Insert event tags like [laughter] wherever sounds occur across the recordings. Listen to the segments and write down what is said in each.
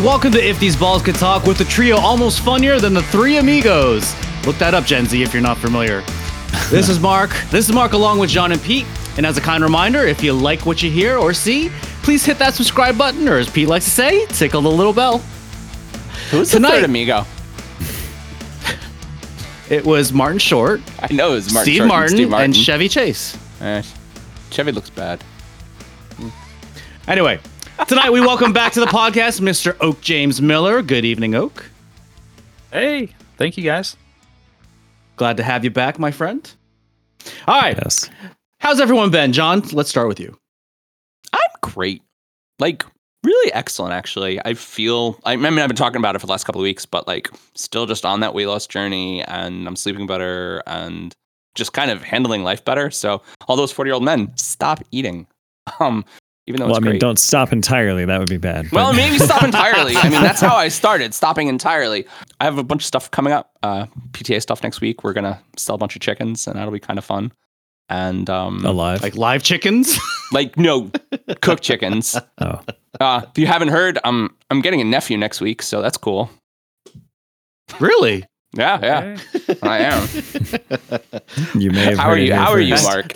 Welcome to If These Balls Could Talk with the trio almost funnier than the three amigos. Look that up, Gen Z, if you're not familiar. [laughs] This is Mark. This is Mark along with John and Pete. And as a kind reminder, if you like what you hear or see, please hit that subscribe button, or as Pete likes to say, tickle the little bell. Who's Tonight- the third amigo? [laughs] It was Martin Short, I know it was Martin Steve, Short Martin, and Steve Martin. and Chevy Chase. Eh, Chevy looks bad. Anyway, tonight we welcome back to the podcast Mr. Oak James Miller. Good evening, Oak. Hey, thank you guys. Glad to have you back, my friend. All right. Yes. How's everyone been? John, let's start with you. I'm great. Like really excellent actually. I feel I, I mean I've been talking about it for the last couple of weeks, but like still just on that weight loss journey and I'm sleeping better and just kind of handling life better. So all those 40 year old men, stop eating. Um even though Well, I mean, great. don't stop entirely. That would be bad. Well, maybe stop [laughs] entirely. I mean, that's how I started, stopping entirely. I have a bunch of stuff coming up. Uh, PTA stuff next week. We're gonna sell a bunch of chickens, and that'll be kind of fun. And um, alive. Like live chickens? [laughs] like no cooked chickens. [laughs] oh, Uh, if you haven't heard, I'm I'm getting a nephew next week, so that's cool. really? Yeah, yeah, I am. you may have. How are you? How are you. Mark?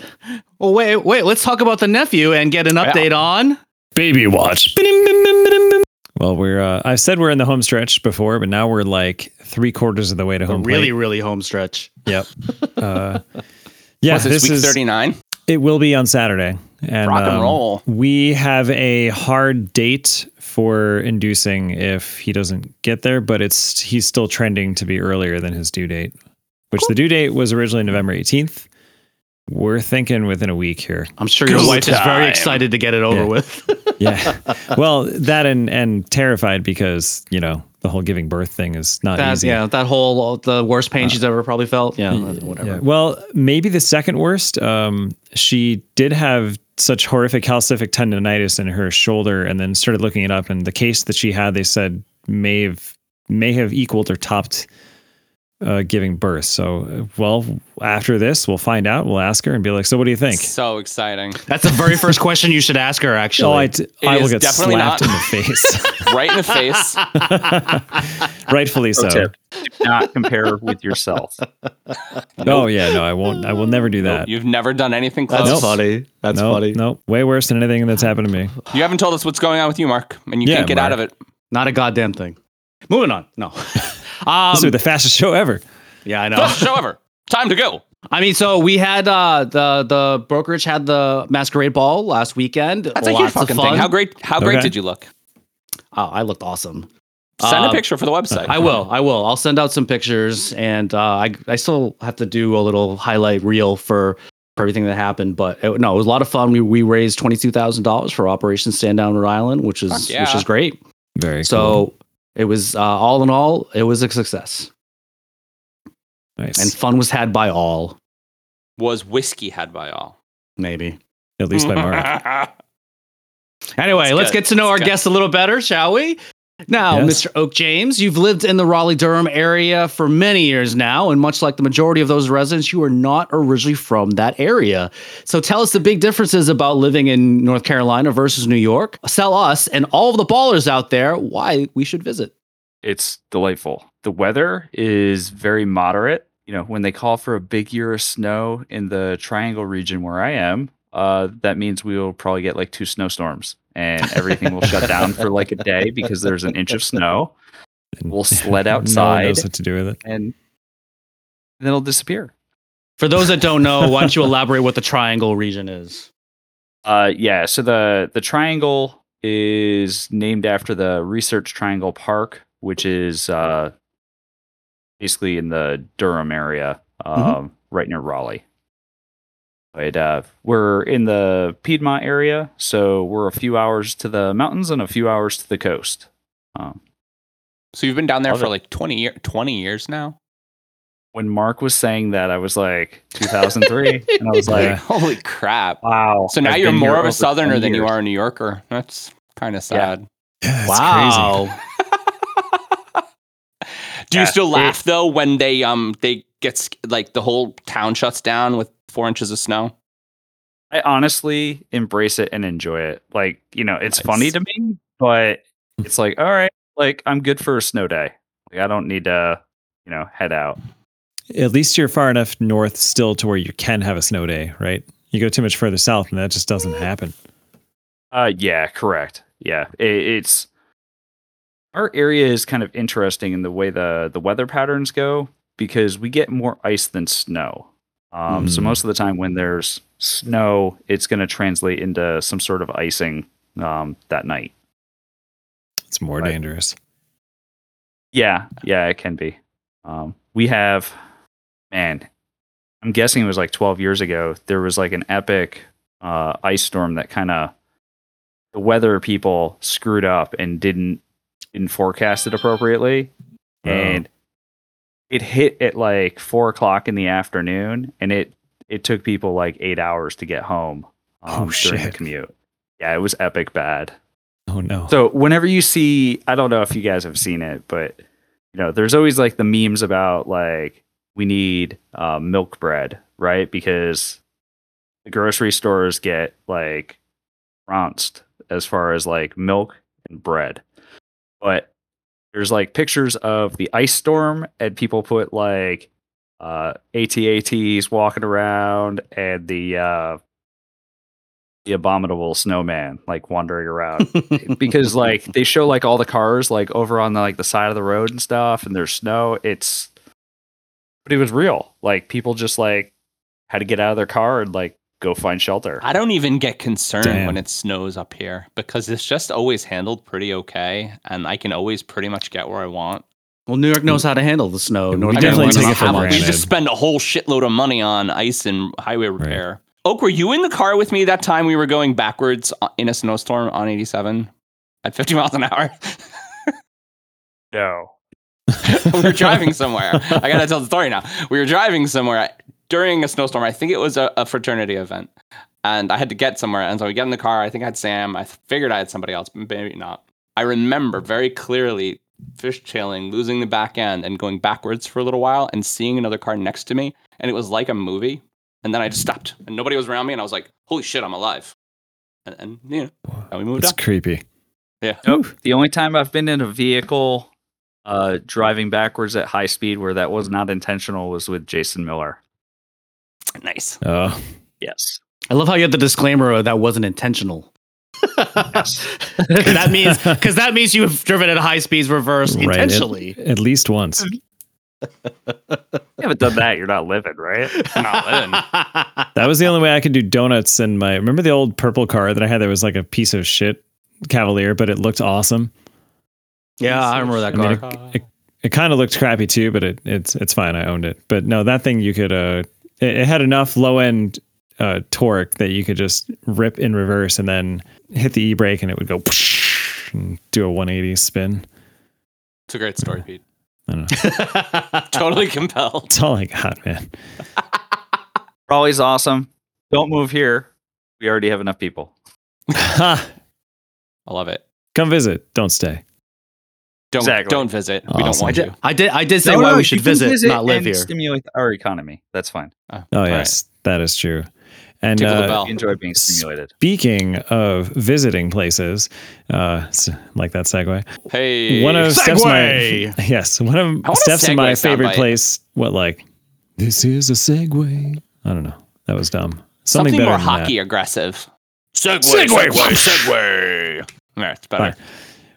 Well, wait, wait. Let's talk about the nephew and get an update on. Baby watch. Well, we're. Uh, I said we're in the home stretch before, but now we're like three quarters of the way to The home really, plate. really home stretch. Yep. [laughs] Uh, yeah, this, this week is. 39? It will be on Saturday. And, Rock and um, roll. We have a hard date for inducing if he doesn't get there, but it's he's still trending to be earlier than his due date, which the due date was originally November 18th. We're thinking within a week here. I'm sure your Go wife is very excited to get it over Yeah. with. [laughs] Yeah. well, that and and terrified because, you know, the whole giving birth thing is not that, easy. yeah, that whole the worst pain she's ever probably felt. Yeah, whatever. Yeah. Well, maybe the second worst. Um, she did have such horrific calcific tendonitis in her shoulder, and then started looking it up. And the case that she had, they said may have may have equaled or topped uh, giving birth. So, well, after this, we'll find out. We'll ask her and be like, "So, what do you think?" So exciting! That's the very first question you should ask her. Actually, Oh, I, t- It I will get definitely slapped not- in the face. [laughs] Right in the face. [laughs] Rightfully so. Pro Do not compare with yourself. Oh yeah, no, I won't. I will never do that. You've never done anything that's close. Nope. funny. That's no, funny. No, way worse than anything that's happened to me. You haven't told us what's going on with you, Mark, and you Yeah, can't get out of it. Not a goddamn thing. Moving on. No. [laughs] um, This is the fastest show ever. yeah, I know. Best show ever. Time to go. I mean, so we had uh, the the brokerage had the masquerade ball last weekend. That's a Lots huge of fucking fun. thing. How great? How great Okay. did you look? Oh, I looked awesome. Send Uh, a picture for the website. I will. I will. I'll send out some pictures, and uh, I I still have to do a little highlight reel for, for everything that happened. But it, no, it was a lot of fun. We we raised twenty two thousand dollars for Operation Stand Down Rhode Island, which is yeah. which is great. Very So cool. It was uh, all in all, it was a success, nice. and fun was had by all. Was whiskey had by all? Maybe. At least by Mark. [laughs] Anyway, That's let's good. get to know our That's good. guests a little better, shall we? Now, Yes. Mr. Oak James, you've lived in the Raleigh Durham area for many years now, and much like the majority of those residents, you are not originally from that area. So tell us the big differences about living in North Carolina versus New York. Sell us and all of the ballers out there why we should visit. It's delightful. The weather is very moderate. You know, when they call for a big year of snow in the Triangle region where I am, uh, that means we will probably get like two snowstorms, and everything will shut down for like a day because there's an inch of snow, And we'll [laughs] sled No one outside. knows what to do with it. and then it'll disappear. For those that don't know, why don't you elaborate what the Triangle region is? Uh, yeah. So the the triangle is named after the Research Triangle Park, which is uh, basically in the Durham area, um, right near Raleigh. But uh, we're in the Piedmont area, so we're a few hours to the mountains and a few hours to the coast. Um, So you've been down there for it. like 20 year, 20 years now? when Mark was saying that, I was like 2003, [laughs] and I was like, Holy crap. wow. So now I've you're more of a southerner 20 than you are a New Yorker. That's kind of sad. Yeah, that's wow. [laughs] Do you Yeah, still it- laugh though when they um they get like the whole town shuts down with 4 inches of snow? I honestly embrace it and enjoy it. Like, you know, it's Nice. funny to me, but it's like, all right, like I'm good for a snow day. Like I don't need to, you know, head out. At least you're far enough north still to where you can have a snow day, right? You go too much further south and that just doesn't happen. Uh, yeah, correct. Yeah, it, it's our area is kind of interesting in the way the the weather patterns go because we get more ice than snow. Um, So Mm. most of the time when there's snow, it's going to translate into some sort of icing um, that night. It's more Right. dangerous. Yeah, yeah, it can be. Um, we have, man, I'm guessing it was like 12 years ago. There was like an epic uh, ice storm that kind of the weather people screwed up and didn't didn't forecast it appropriately, Oh. and it hit at like four o'clock in the afternoon, and it it took people like eight hours to get home um, Oh, during the shit. commute. Yeah, it was epic bad. Oh no. So whenever you see, I don't know if you guys have seen it, but you know, there's always like the memes about like we need uh, milk bread, right? Because the grocery stores get like trounced as far as like milk and bread, but there's like pictures of the ice storm, and people put like uh, ATATs walking around and the uh, the abominable snowman like wandering around. [laughs] Because like they show like all the cars like over on the like the side of the road and stuff and there's snow it's but it was real. Like people just like had to get out of their car and like go find shelter I don't even get concerned Damn. when it snows up here because it's just always handled pretty okay, and I can always pretty much get where I want. well, New York knows how to handle the snow. We North definitely take it for so How- we just spend a whole shitload of money on ice and highway repair. Oak, were you in the car with me that time we were going backwards in a snowstorm on 87 at 50 miles an hour? [laughs] no [laughs] we were [laughs] driving somewhere. I gotta tell the story now. We were driving somewhere during a snowstorm. I think it was a, a fraternity event, and I had to get somewhere. And so we get in the car. I think I had Sam. I figured I had somebody else, but maybe not. I remember very clearly fishtailing, losing the back end, and going backwards for a little while, and seeing another car next to me, and it was like a movie. And then I just stopped, and nobody was around me, and I was like, "Holy shit, I'm alive!" And, and you know, and we moved It's on. creepy. Yeah. nope the only time i've been in a vehicle uh driving backwards at high speed where that was not intentional was with jason miller Nice. Oh, yes I love how you have the disclaimer of that wasn't intentional. [laughs] that means because that means you've driven at high speeds reverse Right, intentionally. at least once. [laughs] [laughs] you haven't done that you're not living right Not living. That was the only way I could do donuts in my. Remember the old purple car that I had that was like a piece of shit Cavalier, but it looked awesome. yeah, I remember that I mean, car. it, it, it kind of looked crappy too, but it, it's it's fine. I owned it. But no, that thing you could. Uh, it, it had enough low end uh, torque that you could just rip in reverse and then hit the e brake and it would go and do a 180 spin. It's a great story, Pete. I don't know. [laughs] Totally compelled. That's all I got, man. Raleigh's awesome don't move here we already have enough people [laughs] I love it. Come visit. Don't stay. Don't Exactly. don't visit. We don't Awesome. I want did, you. I did. I did say No, why no, we should can visit, not live and here. Stimulate our economy. That's fine. Oh All right. yes, that is true. And uh, enjoy being stimulated. speaking of visiting places, uh, like that segue. Hey. One of Steph's my Segue! [laughs] yes, one of want a Steph's in my favorite soundbite. place. What like this is a segue? I don't know. That was dumb. something, better more than that. hockey aggressive. Segway, Segway, segway. Yeah, it's better. Fine.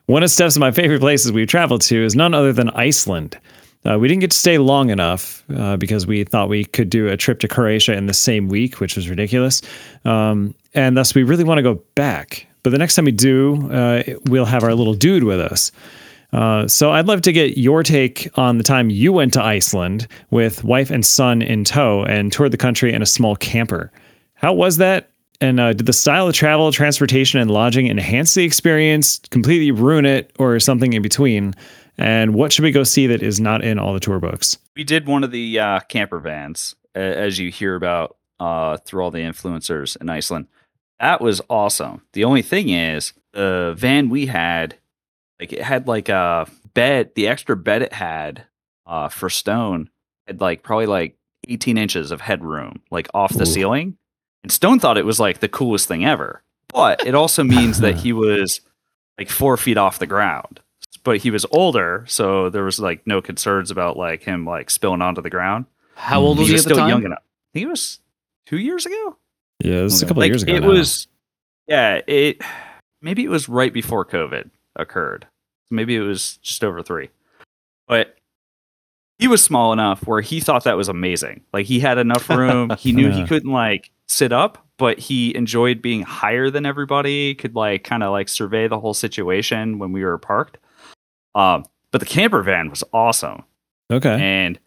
One of Steph's my favorite places we've traveled to is none other than Iceland. Uh, we didn't get to stay long enough uh, because we thought we could do a trip to Croatia in the same week, which was ridiculous. Um, and thus, we really want to go back. But the next time we do, uh, we'll have our little dude with us. Uh, so I'd love to get your take on the time you went to Iceland with wife and son in tow and toured the country in a small camper. How was that? And uh, did the style of travel, transportation, and lodging enhance the experience, completely ruin it, or something in between? And what should we go see that is not in all the tour books? We did one of the uh, camper vans, as you hear about uh, through all the influencers in Iceland. That was awesome. The only thing is, the van we had, like it had like a bed. The extra bed it had uh, for Stone had like probably like 18 inches of headroom, like off the Ooh. ceiling. And Stone thought it was like the coolest thing ever. But it also [laughs] means that he was like four feet off the ground. But he was older, so there was like no concerns about like him like spilling onto the ground. How old was he he was at the still time? young enough. I think it was two years ago. Yeah, it was a couple like of years ago. it now. was, yeah. It maybe it was right before COVID occurred. Maybe it was just over three, but he was small enough where he thought that was amazing. Like he had enough room. He knew he [laughs] couldn't like sit up, but he enjoyed being higher than everybody. Could like kind of like survey the whole situation when we were parked. Um, but the camper van was awesome okay. and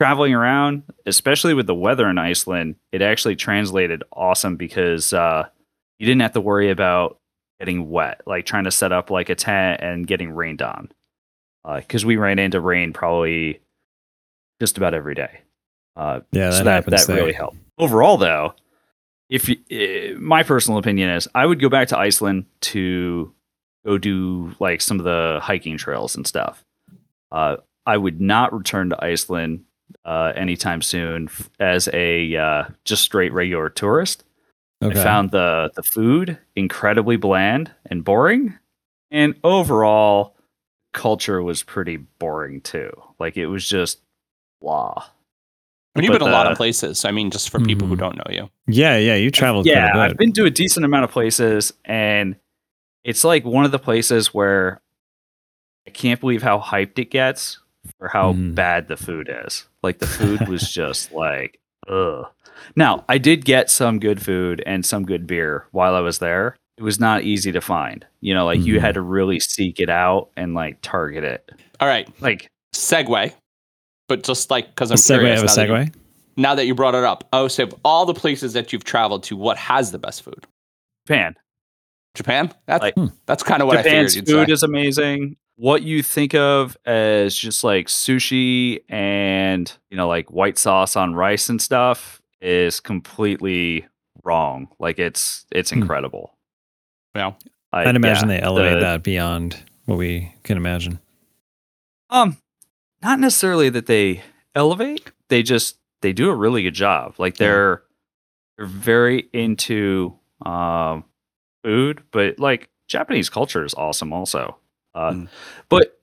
traveling around, especially with the weather in Iceland, it actually translated awesome because uh, you didn't have to worry about getting wet, like trying to set up like a tent and getting rained on. Because we ran into rain probably just about every day. Uh, Yeah, that so that, that really helped. Overall, though, if you, eh, my personal opinion is, I would go back to Iceland to go do like some of the hiking trails and stuff. Uh, I would not return to Iceland uh, anytime soon f- as a uh, just straight regular tourist. Okay. I found the the food incredibly bland and boring, and overall, culture was pretty boring too. Like it was just blah. I mean, you've But been a lot of places. I mean, just for people who Mhm. don't know you. yeah, yeah, you traveled yeah, quite a I've been to a decent amount of places, and it's like one of the places where I can't believe how hyped it gets for how Mhm. bad the food is. Like the food [laughs] was just like, ugh. Now I did get some good food and some good beer while I was there. It was not easy to find. You know, like you Mhm. had to really seek it out and like target it. All right, Like segue. But just like because I'm a segue curious of a now that you- segue. now that you brought it up, oh, so of all the places that you've traveled to, what has the best food? Japan. Japan. That's Like- Hmm. that's kind of what Japan's I figured you'd food say. is amazing. What you think of as just like sushi and you know like white sauce on rice and stuff is completely wrong. Like it's it's Hmm. incredible. Yeah. I, I'd imagine yeah, they elevate the- that beyond what we can imagine. Um, not necessarily that they elevate. They just they do a really good job. Like they're they're very into um food, but like Japanese culture is awesome also. Uh, Mm. But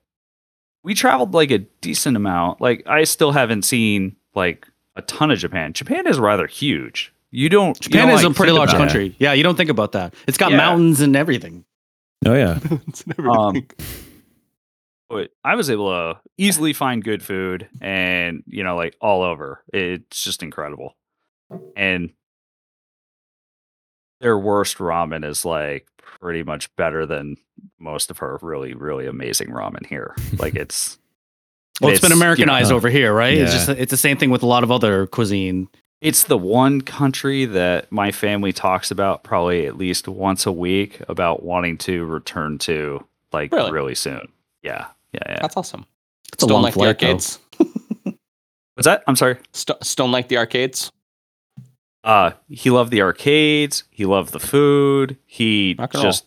we traveled like a decent amount. Like I still haven't seen like a ton of Japan. Japan is rather huge. You don't. you Japan don't, is like, a pretty large about it. country. Yeah, you don't think about that. It's got Yeah. mountains and everything. Oh yeah. [laughs] It's never Um, but I was able to easily find good food and, you know, like all over. It's just incredible. And their worst ramen is like pretty much better than most of her really, really amazing ramen here. Like it's, Well, it's been you know, Americanized over here, right? It's just it's the same thing with a lot of other cuisine. it's the one country that my family talks about probably at least once a week about wanting to return to like Really? really, soon. Yeah. Yeah. Yeah. That's awesome. It's a Still long like the flight, though. arcades. [laughs] What's that? I'm sorry. St- still like the arcades. Uh, he loved the arcades. He loved the food. He Rock and roll. just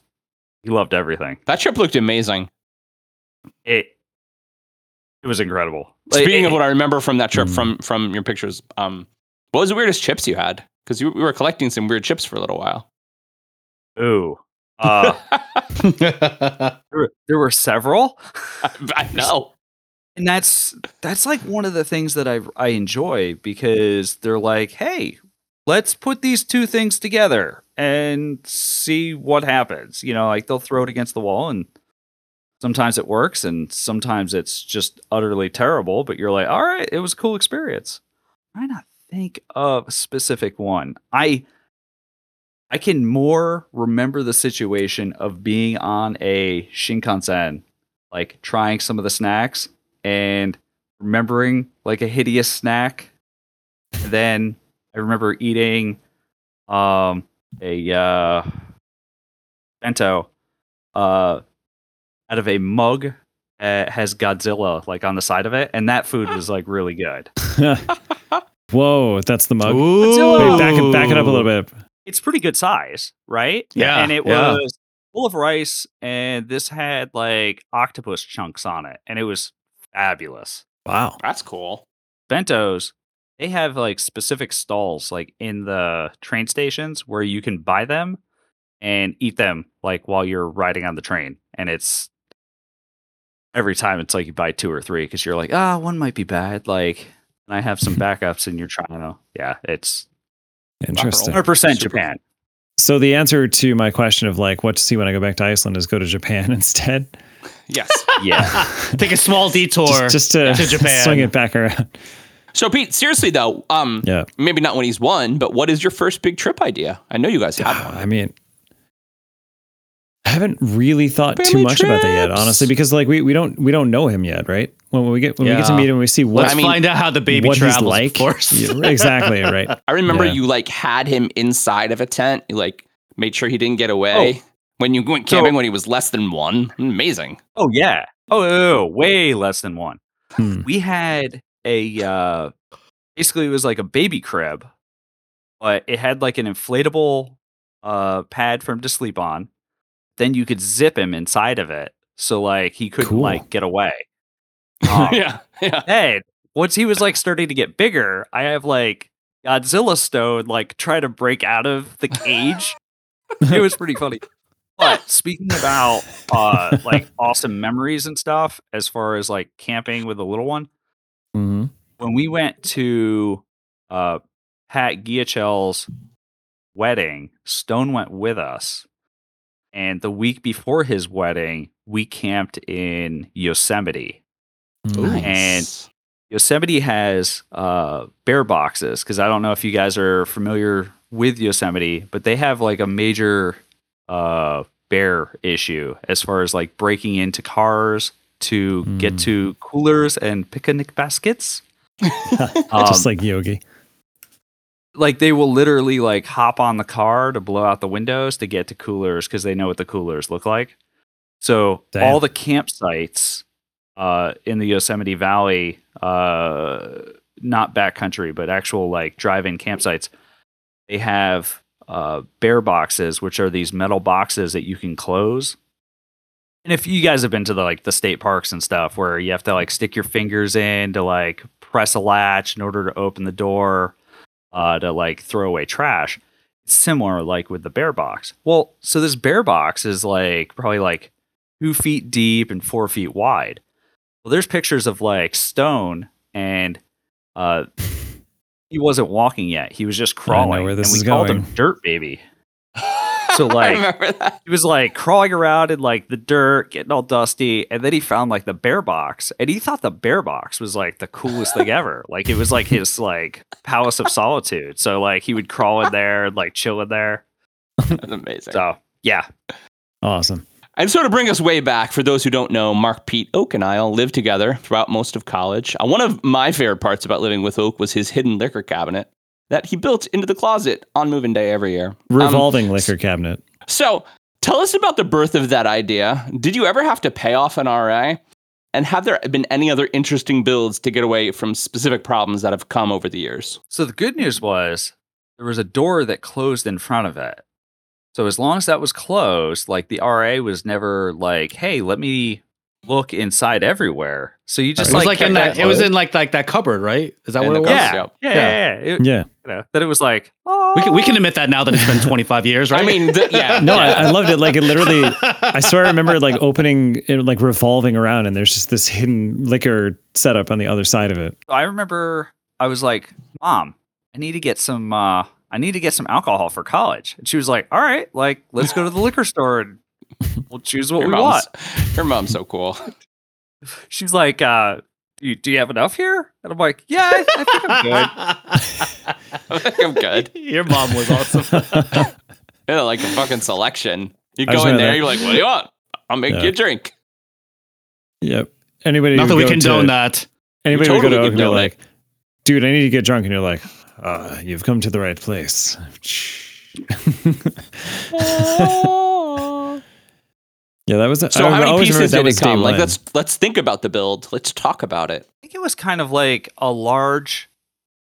he loved everything. That trip looked amazing. It it was incredible. Speaking it- of what I remember from that trip Mm. from from your pictures, um, what was the weirdest chips you had? Because you we were collecting some weird chips for a little while. ooh, uh, [laughs] [laughs] there, were, there were several, I know. and that's that's like one of the things that I I enjoy because they're like, hey, let's put these two things together and see what happens. You know, like they'll throw it against the wall and. Sometimes it works and sometimes it's just utterly terrible, but you're like, all right, it was a cool experience. Try not think of a specific one. I I can more remember the situation of being on a Shinkansen, like trying some of the snacks and remembering like a hideous snack. then I remember eating um a uh bento uh out of a mug uh, has Godzilla like on the side of it, and that food was like really good. [laughs] Whoa, that's the mug. Ooh. Wait, back it back it up a little bit. It's pretty good size, right? Yeah, and it yeah. was full of rice, and this had like octopus chunks on it, and it was fabulous. Wow. That's cool. Bentos, they have like specific stalls like in the train stations where you can buy them and eat them like while you're riding on the train. And it's every time it's like you buy two or three because you're like, ah, one might be bad. Like, and I have some [laughs] backups, and you're trying to, yeah, it's Interesting. 100 percent Japan. So the answer to my question of like what to see when I go back to Iceland is go to Japan [laughs] instead. Yes. [laughs] Yeah, [laughs] Take a small detour. Just, just to, to Japan. swing it back around. So Pete, seriously though, um, Yeah. maybe not when he's won, but what is your first big trip idea? I know you guys have [sighs] one. I mean, I haven't really thought too Family much about that yet, honestly, because like we, we don't we don't know him yet, right? When we get when we get to meet him, we see what Let's I mean, find out how the baby what travels he's like. first. Yeah, exactly right. [laughs] I remember Yeah. you like had him inside of a tent. You like made sure he didn't get away when you went So- camping when he was less than one. Amazing. Oh yeah. Oh, oh, oh, way less than one. Hmm. We had a uh basically it was like a baby crib, but it had like an inflatable uh pad for him to sleep on. Then you could zip him inside of it. So like he couldn't Cool. like get away. [laughs] Um, yeah. Yeah. Then once he was like starting to get bigger, I have like Godzilla Stone like try to break out of the cage. it was pretty funny. But speaking about uh like [laughs] awesome memories and stuff, as far as like camping with the little one, Mhm. when we went to uh Pat Giachel's wedding, Stone went with us. And the week before his wedding, we camped in Yosemite. And- Yosemite has uh, bear boxes because I don't know if you guys are familiar with Yosemite, but they have like a major uh, bear issue as far as like breaking into cars to get Mm. to coolers and picnic baskets. [laughs] just Um, like Yogi. Like they will literally like hop on the car to blow out the windows to get to coolers because they know what the coolers look like. So Damn. all the campsites uh, in the Yosemite Valley, uh, not backcountry, but actual like drive-in campsites, they have uh, bear boxes, which are these metal boxes that you can close. And if you guys have been to the like the state parks and stuff, where you have to like stick your fingers in to like press a latch in order to open the door, uh, to like throw away trash. It's similar like with the bear box. Well, so this bear box is like probably like two feet deep and four feet wide. Well, there's pictures of like stone and uh he wasn't walking yet. He was just crawling. where this and we is called going. him Dirt Baby. So, [laughs] like- I remember that. He was like crawling around in like the dirt, getting all dusty, and then he found like the bear box, and he thought the bear box was like the coolest thing ever. [laughs] Like it was like his like palace of solitude. So like he would crawl in there and like chill in there. That's amazing. So yeah, Awesome. And so to bring us way back, for those who don't know, Mark Pete Oak and I all lived together throughout most of college. Uh, one of my favorite parts about living with Oak was his hidden liquor cabinet that he built into the closet on moving day every year. Um, Revolving liquor cabinet. so tell us about the birth of that idea. Did you ever have to pay off an RA? And have there been any other interesting builds to get away from specific problems that have come over the years? So the good news was there was a door that closed in front of it. So as long as that was closed, like the RA was never like, "Hey, let me look inside everywhere." So you just it was like, like, in kept that. It was in like like that cupboard, right? Is that In what it was? cupboard. yeah, yeah, yeah, yeah. It- Yeah. you know, that it was like, oh, We can we can admit that now that it's been [laughs] 25 years, right? I mean, th- yeah. [laughs] [laughs] No, I, I loved it. Like it literally, I swear I remember like opening, it, like revolving around, and there's just this hidden liquor setup on the other side of it. I remember I was like, "Mom, I need to get some uh I need to get some alcohol for college." And she was like, "All right, like let's go to the liquor store and [laughs] we'll choose what your we want." [laughs] Your mom's so cool. She's like, uh do you, do you have enough here? And I'm like, "Yeah, I, I think I'm good." [laughs] I think I'm good. Your mom was awesome. Yeah, like a fucking selection. You go in there, there. you're like, what do you want? I'll make Yeah. you a drink. Yep. Anybody Not that we condone to, that. Anybody We would go to totally Oak and they're like, dude, I need to get drunk. And you're like, uh, you've come to the right place. Yeah, that was. So I, how many always pieces did it come? Like let's let's think about the build. Let's talk about it. I think it was kind of like a large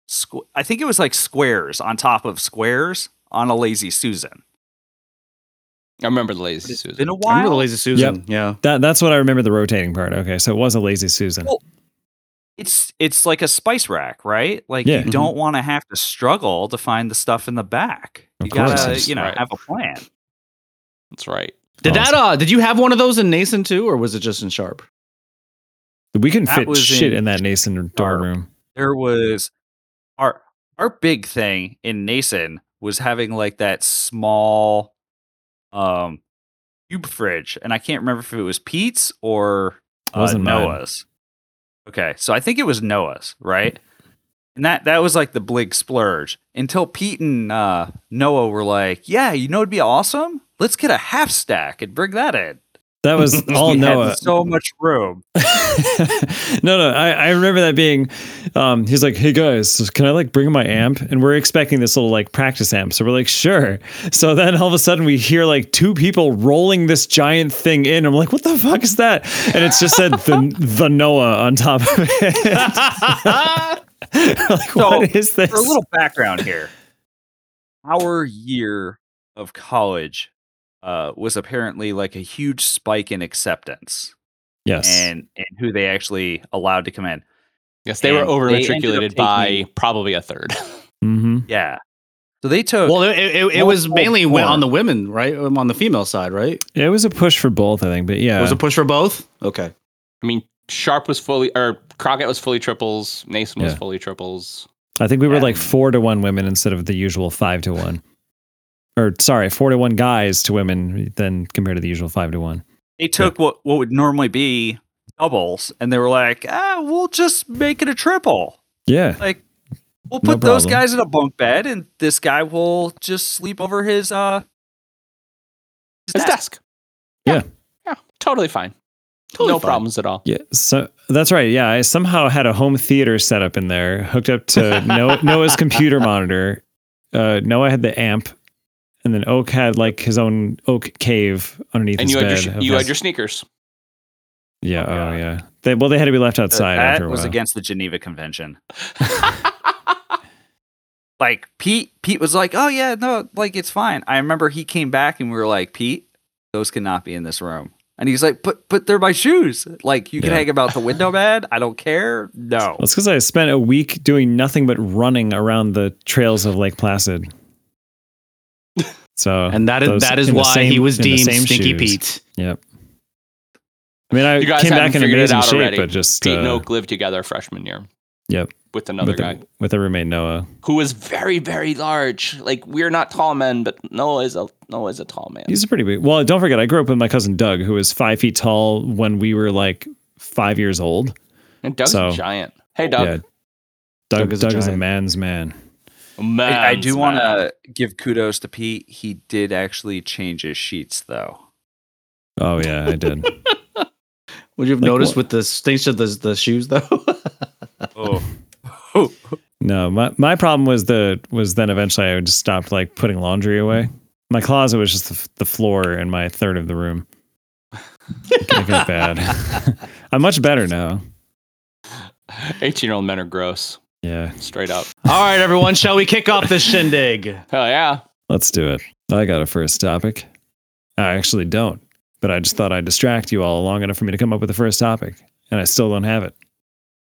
squ- I think it was like squares on top of squares on a lazy Susan. I remember the lazy It's Susan. been I remember the lazy Susan. Yeah. That that's what I remember the rotating part. Okay, so it was a lazy Susan. Well, It's it's like a spice rack, right? Like Yeah. you Mhm. don't want to have to struggle to find the stuff in the back. Of you gotta, course. you know, Right. have a plan. That's right. Did Awesome. that? Uh, did you have one of those in Nason too, or was it just in Sharp? We can That fit shit in in, that Nason dorm room. there was our our big thing in Nason was having like that small um cube fridge, and I can't remember if it was Pete's or uh, Wasn't mine. Noah's. Okay, so I think it was Noah's, right? And that that was like the big splurge until Pete and uh, Noah were like, "Yeah, you know, it'd be awesome. Let's get a half stack and bring that in." That was [laughs] all Noah. so much room. [laughs] no, no, I, I remember that being. Um, he's like, "Hey guys, can I like bring my amp?" And we're expecting this little like practice amp, so we're like, "Sure." So then all of a sudden we hear like two people rolling this giant thing in. I'm like, "What the fuck is that?" And it's just said the the Noah on top of it. [laughs] like, So, what is this? For a little background here, our year of college uh, was apparently like a huge spike in acceptance yes, and and who they actually allowed to come in. Yes, they were And over they ended up matriculated by taking- probably a third. [laughs] mm-hmm. Yeah, so they took. Well, it, it, it was mainly wi- more. on the women, right? Um, On the female side, right? it was a push for both, I think. But yeah, it Was a push for both? Okay. I mean, Sharp was fully, or Crockett was fully triples. Nason was fully triples. I think we were Yeah. like four to one women instead of the usual five to one. Or sorry, four to one guys to women than compared to the usual five to one. they took what what would normally be doubles, and they were like, ah, we'll just make it a triple. Yeah. Like, we'll No put those guys in a bunk bed, and this guy will just sleep over his uh. His desk. Yeah. Yeah. Totally fine. Totally no fine. problems at all. Yeah. So that's right. Yeah. I somehow had a home theater set up in there, hooked up to [laughs] Noah, Noah's computer monitor. Uh, Noah had the amp, and then Oak had like his own oak cave underneath And his you had, bed. your, of you had his- your sneakers. yeah. Oh, Oh, yeah. They, well, they had to be left outside that after a was while. against the Geneva Convention. [laughs] like Pete Pete was like, "Oh yeah, no, like it's fine." I remember he came back and we were like, "Pete, those cannot be in this room." And he's like, "But but they're my shoes. Like you can Yeah. hang them out the window bed. I don't care." No. Well, it's because I spent a week doing nothing but running around the trails of Lake Placid. So And that is those- that is why same- he was in the deemed same Stinky shoes. Pete. Yep. I mean, I You guys came back in figured it amazing out shape, already. but just Pete and uh, Oak lived together freshman year. Yep. With another with, guy the, with a roommate Noah. who was very, very large. Like we're not tall men, but Noah is a Noah is a tall man. He's a pretty big. Well, don't forget, I grew up with my cousin Doug, who was five feet tall when we were like five years old. and Doug's so- a giant. Hey Doug. Yeah. Doug, Doug is a Doug is a man's man. Man, I, I do want to give kudos to Pete. He did actually change his sheets though. Oh yeah, I did. [laughs] Would you have Like noticed what? with the stinks of the the shoes though? Oh. [laughs] no, my my problem was the was then eventually I would just stopped like putting laundry away. My closet was just the, the floor and my third of the room. It got bad. [laughs] I'm much better now. 18 year old men are gross. Yeah, Straight up. All right, everyone, shall we kick off this shindig? Hell yeah. let's do it. I got a first topic. I actually don't, but I just thought I'd distract you all long enough for me to come up with the first topic, and I still don't have it.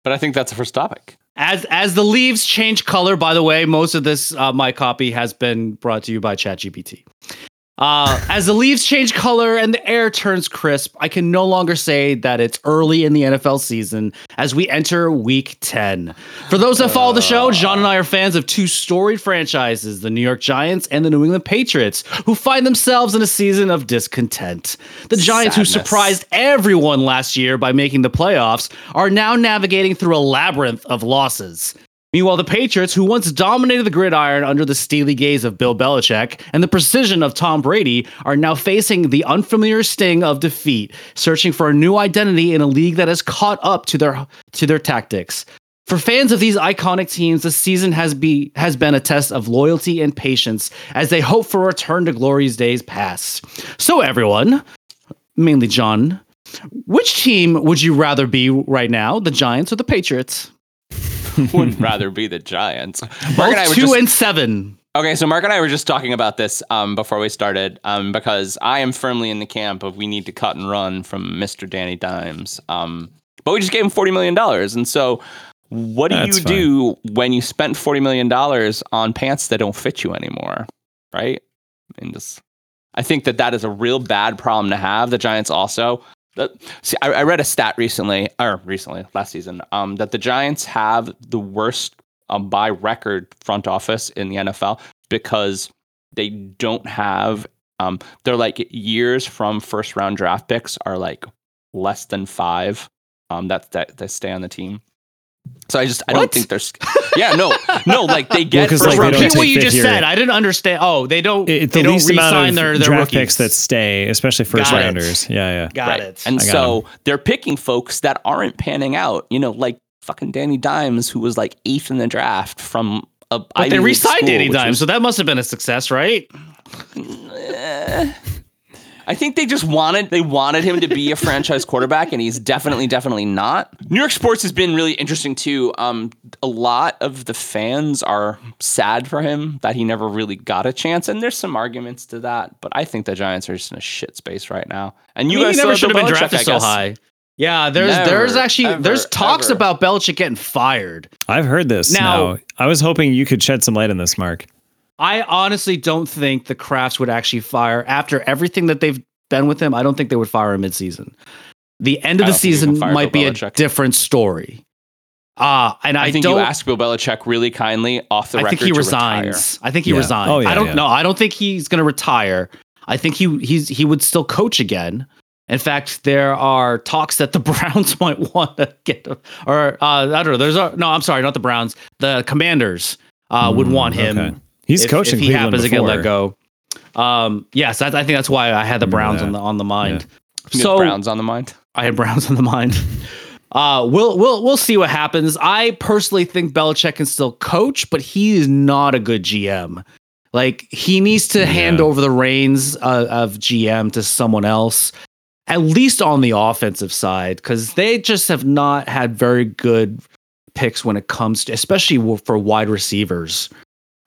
But I think that's the first topic. As as the leaves change color, by the way, most of this uh, my copy has been brought to you by ChatGPT. Uh, as the leaves change color and the air turns crisp, I can no longer say that it's early in the NFL season as we enter week 10. For those that follow the show, John and I are fans of two storied franchises, the New York Giants and the New England Patriots, who find themselves in a season of discontent. The Giants, who surprised everyone last year by making the playoffs, are now navigating through a labyrinth of losses. Meanwhile, the Patriots, who once dominated the gridiron under the steely gaze of Bill Belichick and the precision of Tom Brady, are now facing the unfamiliar sting of defeat, searching for a new identity in a league that has caught up to their to their tactics. For fans of these iconic teams, the season has be has been a test of loyalty and patience as they hope for a return to glory's days past. So everyone, mainly John, which team would you rather be right now, the Giants or the Patriots? [laughs] Would rather be the Giants. Mark Both and I were two just, and seven. okay, so Mark and I were just talking about this um, before we started um, because I am firmly in the camp of we need to cut and run from Mr. Danny Dimes. Um, but we just gave him $40 million. And so what do That's you fine. do when you spent $40 million on pants that don't fit you anymore? Right? And just I think that that is a real bad problem to have. The Giants also. See, I, I read a stat recently, or recently last season, um, that the Giants have the worst um, by record front office in the NFL because they don't have. Um, they're like years from first round draft picks are like less than five. Um, that that that stay on the team. So I just I don't What? think there's yeah no no like they [laughs] Well, get 'cause, first like, they round. Repeat what you just year. said. I didn't understand. Oh, they don't. It, they the don't least amount re-sign of their, their draft rookies. picks that stay, especially first Got it. rounders. Yeah, yeah. Got Right. it. And I got so they're picking folks that aren't panning out. You know, like fucking Danny Dimes, who was like eighth in the draft from a. but Ivy they League re-signed school, Danny Dimes, was- so that must have been a success, right? Eh. I think they just wanted they wanted him to be a franchise quarterback, and he's definitely definitely not. New York sports has been really interesting too. Um, a lot of the fans are sad for him that he never really got a chance, and there's some arguments to that. But I think the Giants are just in a shit space right now. And you I mean, guys never should have been Belichick, drafted so high. Yeah, there's Never, there's actually ever, there's talks ever. about Belichick getting fired. I've heard this. Now- Now, I was hoping you could shed some light on this, Mark. I honestly don't think the Krafts would actually fire after everything that they've been with him. I don't think they would fire him midseason. The end of the don't think you can season might Bill be a different story. Uh and I, I, think don't. you asked Bill Belichick really kindly off the I record. I think he to resigns. I think he Yeah. resigns. Oh, yeah, I don't yeah. know. I don't think he's going to retire. I think he he's he would still coach again. In fact, there are talks that the [laughs] Browns might want to get, or uh, I don't know. There's a, no, I'm sorry, not the Browns. The Commanders uh, would Mm, want him. okay. He's if, coaching if he Cleveland happens to get let go. Um, yes, that, I think that's why I had the Browns that. on the on the mind. You had So Browns on the mind. I had Browns on the mind. [laughs] Uh, we'll we'll we'll see what happens. I personally think Belichick can still coach, but he is not a good GM. Like he needs to hand over the reins uh, of GM to someone else, at least on the offensive side, because they just have not had very good picks when it comes to, especially for wide receivers.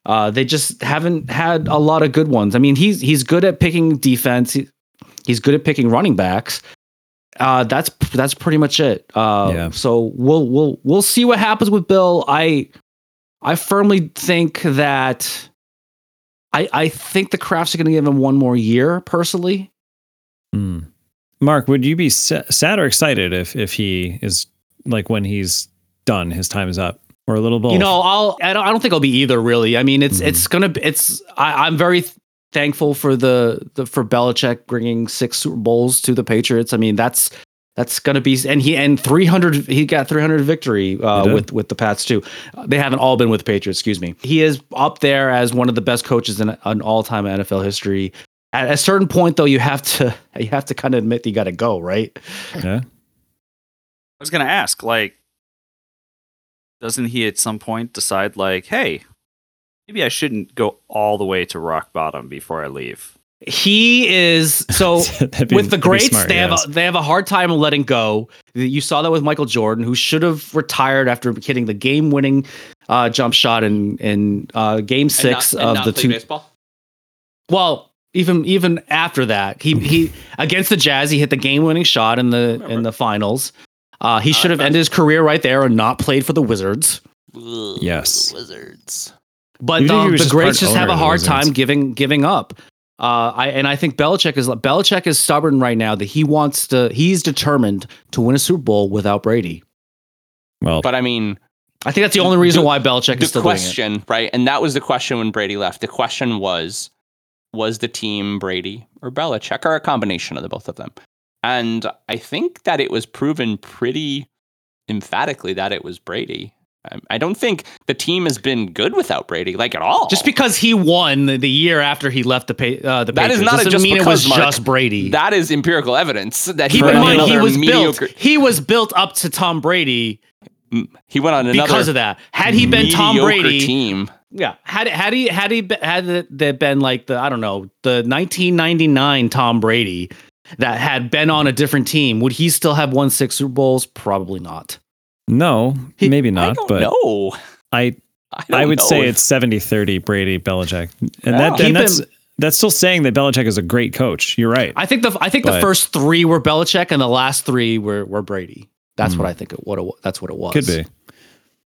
Uh, they just haven't had a lot of good ones. I mean, he's he's good at picking defense. He, he's good at picking running backs. Uh, that's that's pretty much it. Uh, Yeah. So we'll we'll we'll see what happens with Bill. I I firmly think that I I think the Krafts are going to give him one more year. Personally, Hmm. Mark, would you be sa- sad or excited if if he is like when he's done, his time is up, or a little both? you know, I'll I don't, I don't think I'll be either. Really, I mean, it's Mhm. it's gonna it's I, I'm very thankful for the the for Belichick bringing six Super Bowls to the Patriots. I mean, that's that's gonna be and he and 300 he got 300 victory uh, with with the Pats too. They haven't all been with the Patriots. Excuse me. He is up there as one of the best coaches in an all time NFL history. At a certain point, though, you have to [laughs] you have to kind of admit that you got to go, right? yeah. I was gonna ask, like, doesn't he at some point decide, like, hey, maybe I shouldn't go all the way to rock bottom before I leave? He is so [laughs] be- with the greats, smart, they yes. have a, they have a hard time letting go. You saw that with Michael Jordan, who should have retired after hitting the game-winning uh, jump shot in in uh, Game Six And not- and of not the two. baseball. Well, even even after that, he he against the Jazz, he hit the game-winning shot in the in the finals. Uh, he should have ended his career right there and not played for the Wizards. Ugh, Yes. Wizards. But You um, the just greats just have a hard time giving giving up. Uh, I and I think Belichick is Belichick is stubborn right now that he wants to. He's determined to win a Super Bowl without Brady. Well, But I mean, I think that's the only reason The- why Belichick the is still doing it. question, right? And that was the question when Brady left. The question was, was the team Brady or Belichick or a combination of the both of them? And I think that it was proven pretty emphatically that it was Brady. Um, I don't think the team has been good without Brady, like at all. Just because he won the, year after he left the pa- uh, the That is Patriots not doesn't just mean it was Mark. just Brady. that is empirical evidence that he Keep went in on mind he was mediocre. built. He was built up to Tom Brady He went on another because of that. Had he been Tom Brady, team. Yeah, had had he had he had that been like the I don't know the 1999 Tom Brady that had been on a different team, would he still have won six Super Bowls? Probably not. no, He- maybe I not. don't but no, I I, don't I would know say if- it's 70-30 Brady Belichick, and Yeah. that and that's him- that's still saying that Belichick is a great coach. You're right. I think the I think the first three were Belichick and the last three were were Brady. That's Hmm. what I think. It, what it, that's what it was. Could be.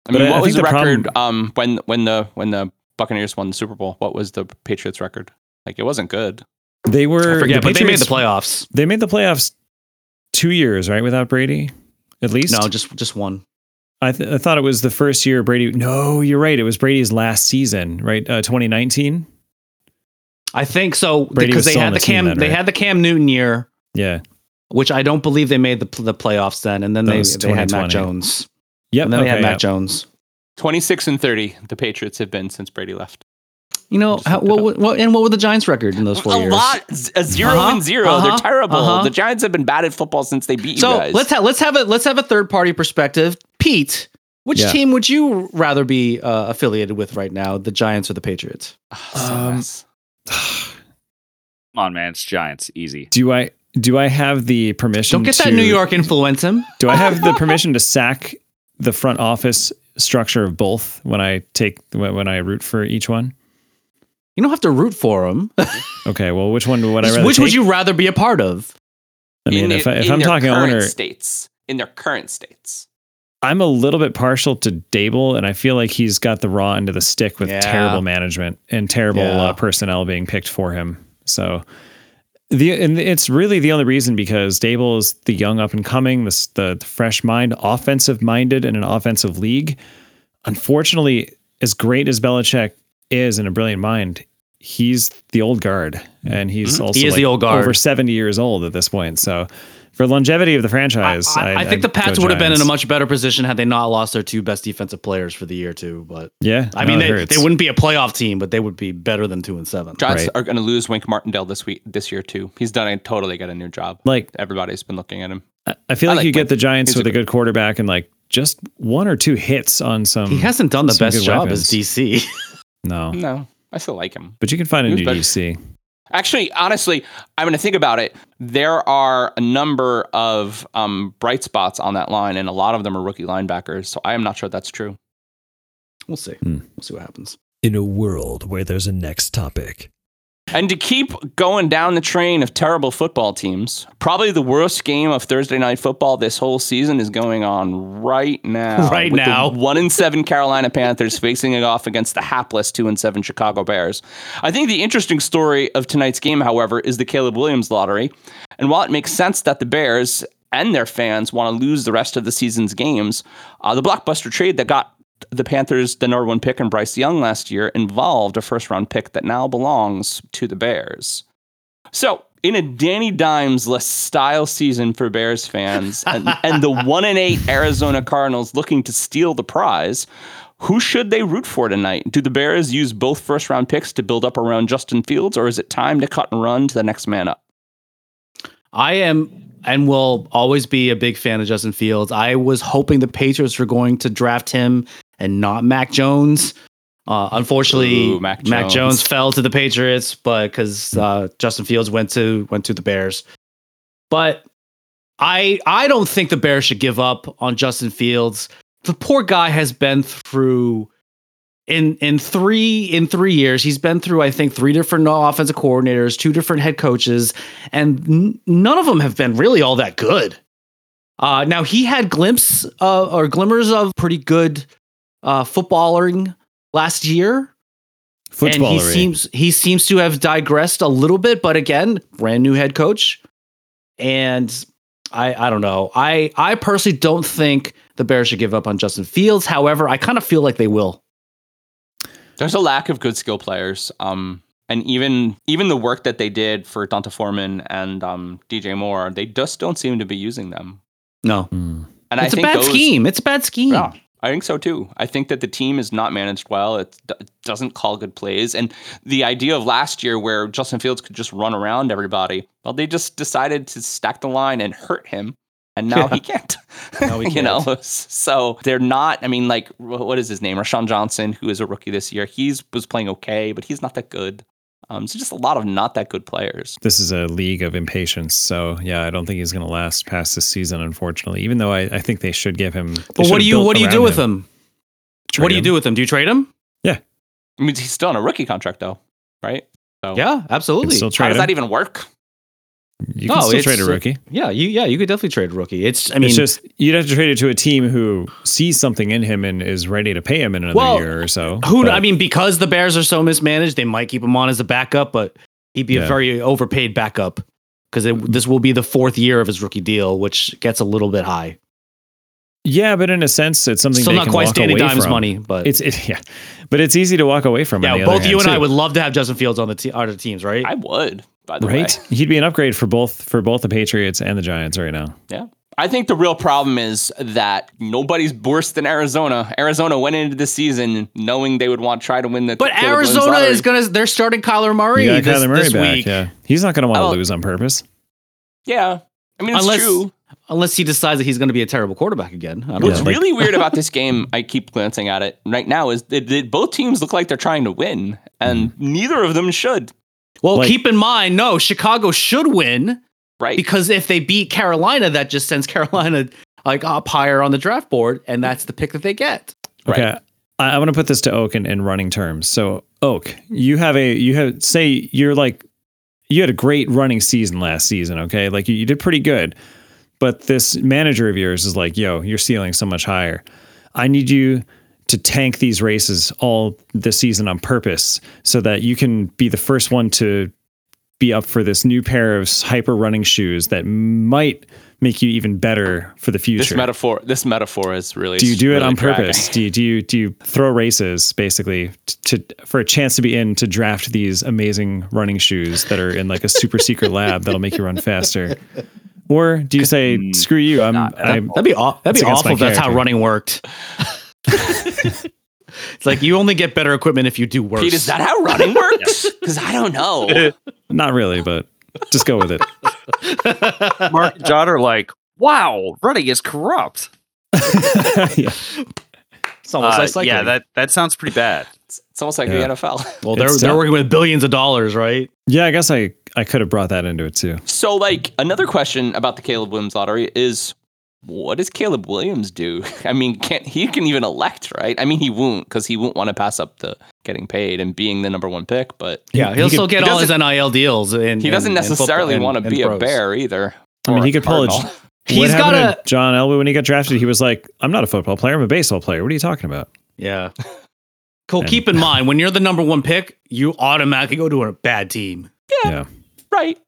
I mean, But what I was the the record problem- um when when the when the Buccaneers won the Super Bowl? What was the Patriots record? Like it wasn't good. They were. I forget, the but they made the playoffs. They made the playoffs two years, right, without Brady. At least. No, just just one. I, th- I thought it was the first year Brady. No, you're right. It was Brady's last season, right? Uh, 2019. I think so Brady because they had the the Cam then, they had the Cam Newton year, Yeah. which I don't believe they made the the playoffs then, and then That they they had Mac 2020. Jones, Yep. and then they had okay, Mac. Jones. 26 and 30, the Patriots have been since Brady left. You know, how, what, what, what and what were the Giants' record in those four a years? lot, z- a 0 Uh-huh, and 0 uh-huh, They're terrible. uh-huh. The Giants have been bad at football since they beat So you guys. let's have let's have a let's have a third party perspective. Pete, which Yeah. team would you rather be uh, affiliated with right now, the Giants or the Patriots? Um. [sighs] Come on, man. It's Giants. Easy. Do I do I have the permission? Don't get that New York influence him. Do I have the [laughs] permission to sack the front office structure of both when I take when when I root for each one? You don't have to root for him. [laughs] Okay. Well, which one would I rather? Which would you rather be a part of? I mean, In if, the- I, if in I'm their talking current owner, states, in their current states. I'm a little bit partial to Daboll, and I feel like he's got the raw end of the stick with Yeah. terrible management and terrible Yeah. uh, personnel being picked for him. So the and it's really the only reason because Daboll is the young up and coming, the, the the fresh mind, offensive minded in an offensive league. Unfortunately, as great as Belichick is and a brilliant mind, he's the old guard, and he's Mhm. also He is like the old guard. over 70 years old at this point. So. For longevity of the franchise, I, I I'd- think the I'd go Pats would have been in a much better position had they not lost their two best defensive players for the year too. But Yeah, I no, mean, they, they wouldn't be a playoff team, but they would be better than two and seven. Giants Right. are going to lose Wink Martindale this week, this year too. He's done a totally got a new job. like Everybody's been looking at him. I I feel like, like you get Wink. the Giants He's with a good- good quarterback and like just one or two hits on some. He hasn't done the best job weapons. as DC. no, No, I still like him. but you can find a He was new better- DC. Actually, honestly, I'm going to think about it. There are a number of um, bright spots on that line, and a lot of them are rookie linebackers. So I am not sure that's true. we'll see. Hmm. We'll see what happens. In a world where there's a next topic. And to keep going down the train of terrible football teams, probably the worst game of Thursday night football this whole season is going on right now. [laughs] Right now. one in seven Carolina Panthers facing it off against the hapless two and seven Chicago Bears. I think the interesting story of tonight's game, however, is the Caleb Williams lottery. And while it makes sense that the Bears and their fans want to lose the rest of the season's games, uh, the blockbuster trade that got the Panthers the number one pick and Bryce Young last year involved a first round pick that now belongs to the Bears. So, in a Danny Dimes less style season for Bears fans [laughs] and, and the one and eight Arizona Cardinals looking to steal the prize, who should they root for tonight? Do the Bears use both first round picks to build up around Justin Fields, or is it time to cut and run to the next man up? I am and will always be a big fan of Justin Fields. I was hoping the Patriots were going to draft him and not Mac Jones. Uh, unfortunately, Ooh, Mac Mac, Jones. Jones. fell to the Patriots, but because uh, Justin Fields went to went to the Bears. But I I don't think the Bears should give up on Justin Fields. The poor guy has been through in in three in three years. He's been through I think three different offensive coordinators, two different head coaches, and n- none of them have been really all that good. Uh, now he had glimpse uh, or glimmers of pretty good uh, footballing last year, and he seems he seems to have digressed a little bit. But again, brand new head coach, and I I don't know. I I personally don't think the Bears should give up on Justin Fields. However, I kind of feel like they will. There's a lack of good skill players. Um, and even even the work that they did for D'Onta Foreman and um, DJ Moore, they just don't seem to be using them. No, Hmm. And it's I a think bad those, scheme. It's a bad scheme. Yeah, I think so too. I think that the team is not managed well. It d- doesn't call good plays. And the idea of last year where Justin Fields could just run around everybody, well, they just decided to stack the line and hurt him. And now Yeah. he can't. [laughs] Now he [laughs] you know, can't. so they're not. I mean, like, what is his name? Roschon Johnson, who is a rookie this year. He's was playing okay, but he's not that good. Um, so just a lot of not that good players. This is a league of impatience. So yeah, I don't think he's going to last past this season, unfortunately. Even though I, I think they should give him. But what do you what do you do with him? Trade what do you him. do with him? Do you trade him? Yeah, I mean, he's still on a rookie contract though, right? So Yeah, absolutely. still how does him. that even work? You can No, still trade a rookie. yeah, you yeah you could definitely trade a rookie. It's I mean it's just you'd have to trade it to a team who sees something in him and is ready to pay him in another Well, year or so. who But I mean because the Bears are so mismanaged, they might keep him on as a backup. But He'd be Yeah. a very overpaid backup because this will be the fourth year of his rookie deal, which gets a little bit high. Yeah, but in a sense, it's something Still they not can quite walk Danny Dimes from. money, but It's it, yeah, but it's easy to walk away from. on yeah, both you hand, and I would love to have Justin Fields on the te- other teams, right? I would, by the way. right? way. He'd be an upgrade for both for both the Patriots and the Giants right now. Yeah. I think the real problem is that nobody's worse than Arizona. Arizona went into the season knowing they would want to try to win the. but Caleb Arizona lottery. is gonna. They're starting Kyler Murray You got this, Kyler Murray this back. week, Yeah, he's not going to want to lose on purpose. Yeah, I mean it's Unless- true. Unless he decides that he's going to be a terrible quarterback again. I don't What's know. like- really weird about this [laughs] game, I keep glancing at it right now, is that that both teams look like they're trying to win, and mm-hmm. neither of them should. well, like- keep in mind, no, Chicago should win Right? because if they beat Carolina, that just sends Carolina like up higher on the draft board, and that's the pick that they get. Right. I, I want to put this to Oak in, in running terms. So Oak, you have a you have say you're like you had a great running season last season, okay? Like you, you did pretty good. But this manager of yours is like, yo, your ceiling's so much higher. I need you to tank these races all this season on purpose so that you can be the first one to be up for this new pair of hyper running shoes that might make you even better for the future. this metaphor, this metaphor is really. Do you do it on cracking. purpose? Do you do you do you throw races basically to, to for a chance to be in to draft these amazing running shoes that are in like a super secret lab that'll make you run faster? Or do you say screw you? I'm, I'm That'd be aw- that'd be awful my if that's how running worked. [laughs] it's like you only get better equipment if you do worse. Pete, is that how running [laughs] works? Because I don't know. [laughs] not really, but just go with it. Mark and John are like, wow, running is corrupt. yeah. It's almost Uh, like yeah, that, that sounds pretty bad. It's, it's almost like Yeah. the NFL. [laughs] well, they're it's they're tough. working with billions of dollars, right? yeah, I guess I I could have brought that into it too. So, like, another question about the Caleb Williams lottery is what does Caleb Williams do? [laughs] I mean, can't he can even elect, right? I mean, he won't because he won't want to pass up the getting paid and being the number one pick, but Yeah, he'll he still could- get he all his NIL deals. And he doesn't and- and necessarily want to be pros. a bear either. I mean, he could pull a what He's got a to John Elway when he got drafted. He was like, "I'm not a football player. I'm a baseball player. What are you talking about?" yeah. [laughs] Cool. And- Keep in mind when you're the number one pick, you automatically go to a bad team. Yeah. right.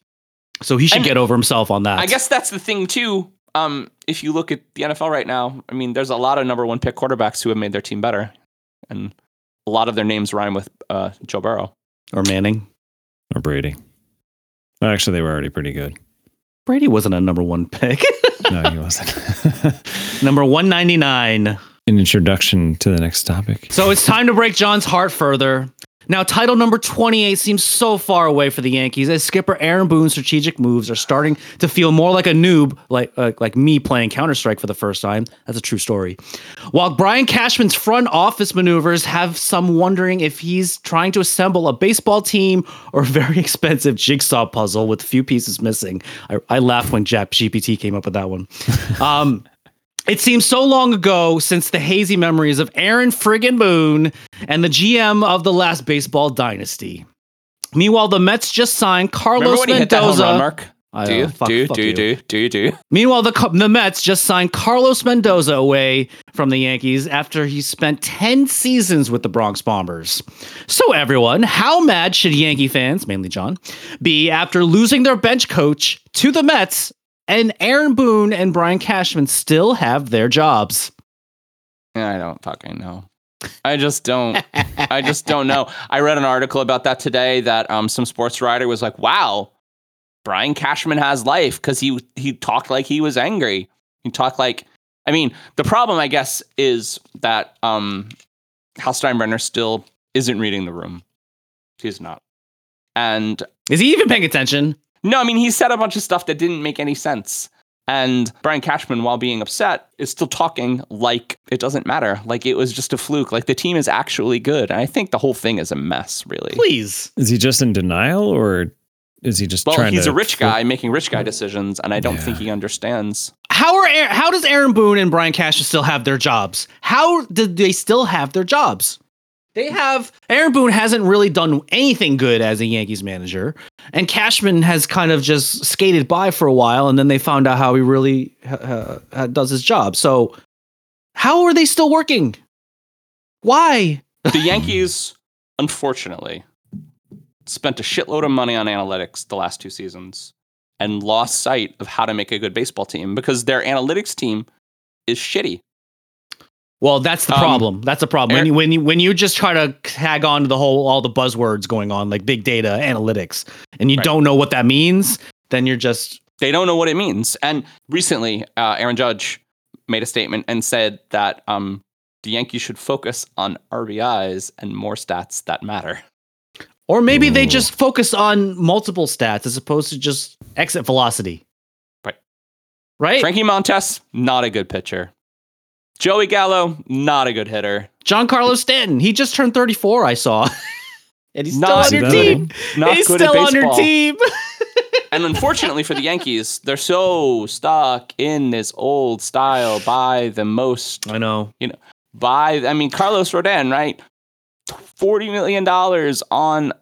So he should And- get over himself on that. I guess that's the thing too. Um, if you look at the NFL right now, I mean, there's a lot of number one pick quarterbacks who have made their team better, and a lot of their names rhyme with uh, Joe Burrow. or Manning. Or Brady. Actually, they were already pretty good. Brady wasn't a number one pick. No, he [laughs] wasn't. number 199. An introduction to the next topic. So it's time to break John's heart further. Now, title number 28 seems so far away for the Yankees as skipper Aaron Boone's strategic moves are starting to feel more like a noob, like uh, like me playing Counter Strike for the first time. That's a true story. While Brian Cashman's front office maneuvers have some wondering if he's trying to assemble a baseball team or a very [laughs] expensive jigsaw puzzle with a few pieces missing. I, I laughed when Chat GPT came up with that one. Um, it seems so long ago since the hazy memories of Aaron friggin' Boone and the GM of the last baseball dynasty. Meanwhile, the Mets just signed Carlos when he hit that home Mendoza. run, Mark? I Do you? fuck- do fuck Do you? Do? Do you? Do? Meanwhile, the, the Mets just signed Carlos Mendoza away from the Yankees after he spent 10 seasons with the Bronx Bombers. So, everyone, how mad should Yankee fans, mainly John, be after losing their bench coach to the Mets and Aaron Boone and Brian Cashman still have their jobs? I don't fucking know. I just don't. I just don't know. I read an article about that today that um some sports writer was like, "Wow, Brian Cashman has life because he he talked like he was angry. He talked like, I mean, the problem I guess is that um Hal Steinbrenner still isn't reading the room. He's not, and Is he even paying attention? No, I mean, he said a bunch of stuff that didn't make any sense. And Brian Cashman, while being upset, is still talking like it doesn't matter. Like it was just a fluke. Like the team is actually good. And I think the whole thing is a mess, really. Please. Is he just in denial or is he just trying to. Well, trying he's to a rich guy making rich guy decisions, and I don't think he understands. How are Aaron- how does Aaron Boone and Brian Cashman still have their jobs? How did they still have their jobs? They have Aaron Boone hasn't really done anything good as a Yankees manager, and Cashman has kind of just skated by for a while, and then they found out how he really uh, does his job. So, how are they still working? Why? The Yankees, unfortunately, spent a shitload of money on analytics the last two seasons and lost sight of how to make a good baseball team because their analytics team is shitty. Well, that's the Um, problem. That's the problem. When you when you when you just try to tag on to the whole all the buzzwords going on like big data analytics, and you Right. don't know what that means, then you're just They don't know what it means. And recently, uh, Aaron Judge made a statement and said that um, the Yankees should focus on RBIs and more stats that matter. or maybe they just focus on multiple stats as opposed to just exit velocity. Right. Right. Frankie Montas, not a good pitcher. Joey Gallo, not a good hitter. Giancarlo Stanton. He just turned 34. I saw, [laughs] and he's still Not- on your team. Not he's good still at on your team. [laughs] And unfortunately for the Yankees, they're so stuck in this old style by the most I know. You know, by I mean Carlos Rodon, right? Forty million dollars on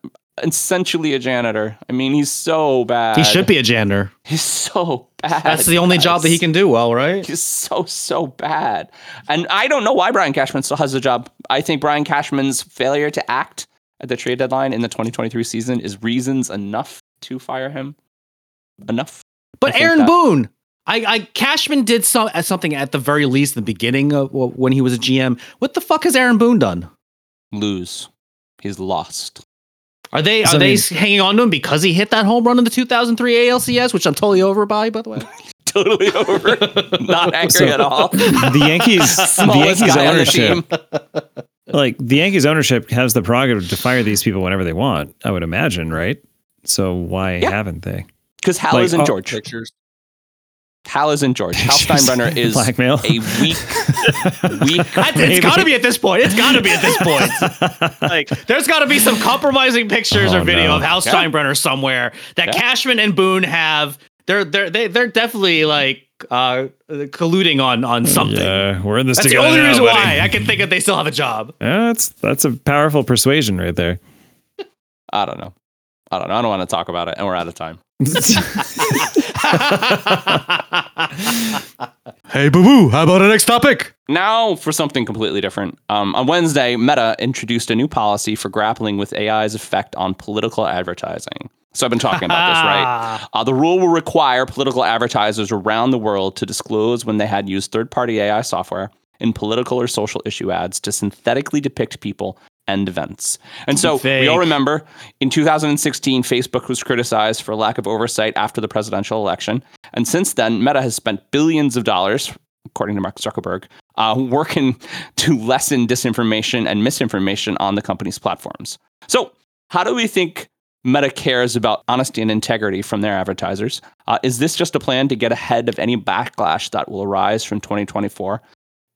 essentially a janitor. I mean, he's so bad. He should be a janitor. He's so bad. That's the only job that he can do well, right? He's so so bad, and I don't know why Brian Cashman still has a job. I think Brian Cashman's failure to act at the trade deadline in the 2023 season is reasons enough to fire him. Enough. But Aaron that- Boone, I, I Cashman did some something at the very least in the beginning of when he was a GM. What the fuck has Aaron Boone done? Lose. He's lost. Are they are I they mean- hanging on to him because he hit that home run in the 2003 ALCS, which I'm totally over by, by the way. [laughs] Totally over. Not [laughs] angry So- at all. [laughs] The Yankees, the Yankees guy on the ownership, like the Yankees ownership has the prerogative to fire these people whenever they want. I would imagine, right? So why Yeah. haven't they? Because Hal Like, is in oh, George. Pictures. Hal is in George. [laughs] Hal Steinbrenner is blackmail. a weak, [laughs] weak. it's got to be at this point. It's got to be at this point. [laughs] like, there's got to be some compromising pictures Oh, or video no. of Hal Yeah. Steinbrenner somewhere that Yeah. Cashman and Boone have. They're they're they, they're definitely like uh colluding on on something. Yeah, we're in this That's the only now, reason buddy. why I can think that they still have a job. Yeah, that's that's a powerful persuasion right there. I don't know. I don't know. I don't want to talk about it, and we're out of time. [laughs] hey, boo boo. How about the next topic? Now for something completely different. Um, on Wednesday, Meta introduced a new policy for grappling with AI's effect on political advertising. So I've been talking about this, right? [laughs] Uh, the rule will require political advertisers around the world to disclose when they had used third party AI software in political or social issue ads to synthetically depict people and events. And so we all remember in 2016, Facebook was criticized for lack of oversight after the presidential election. And since then, Meta has spent billions of dollars, according to Mark Zuckerberg, uh, working to lessen disinformation and misinformation on the company's platforms. So, how do we think Meta cares about honesty and integrity from their advertisers? Uh, is this just a plan to get ahead of any backlash that will arise from 2024?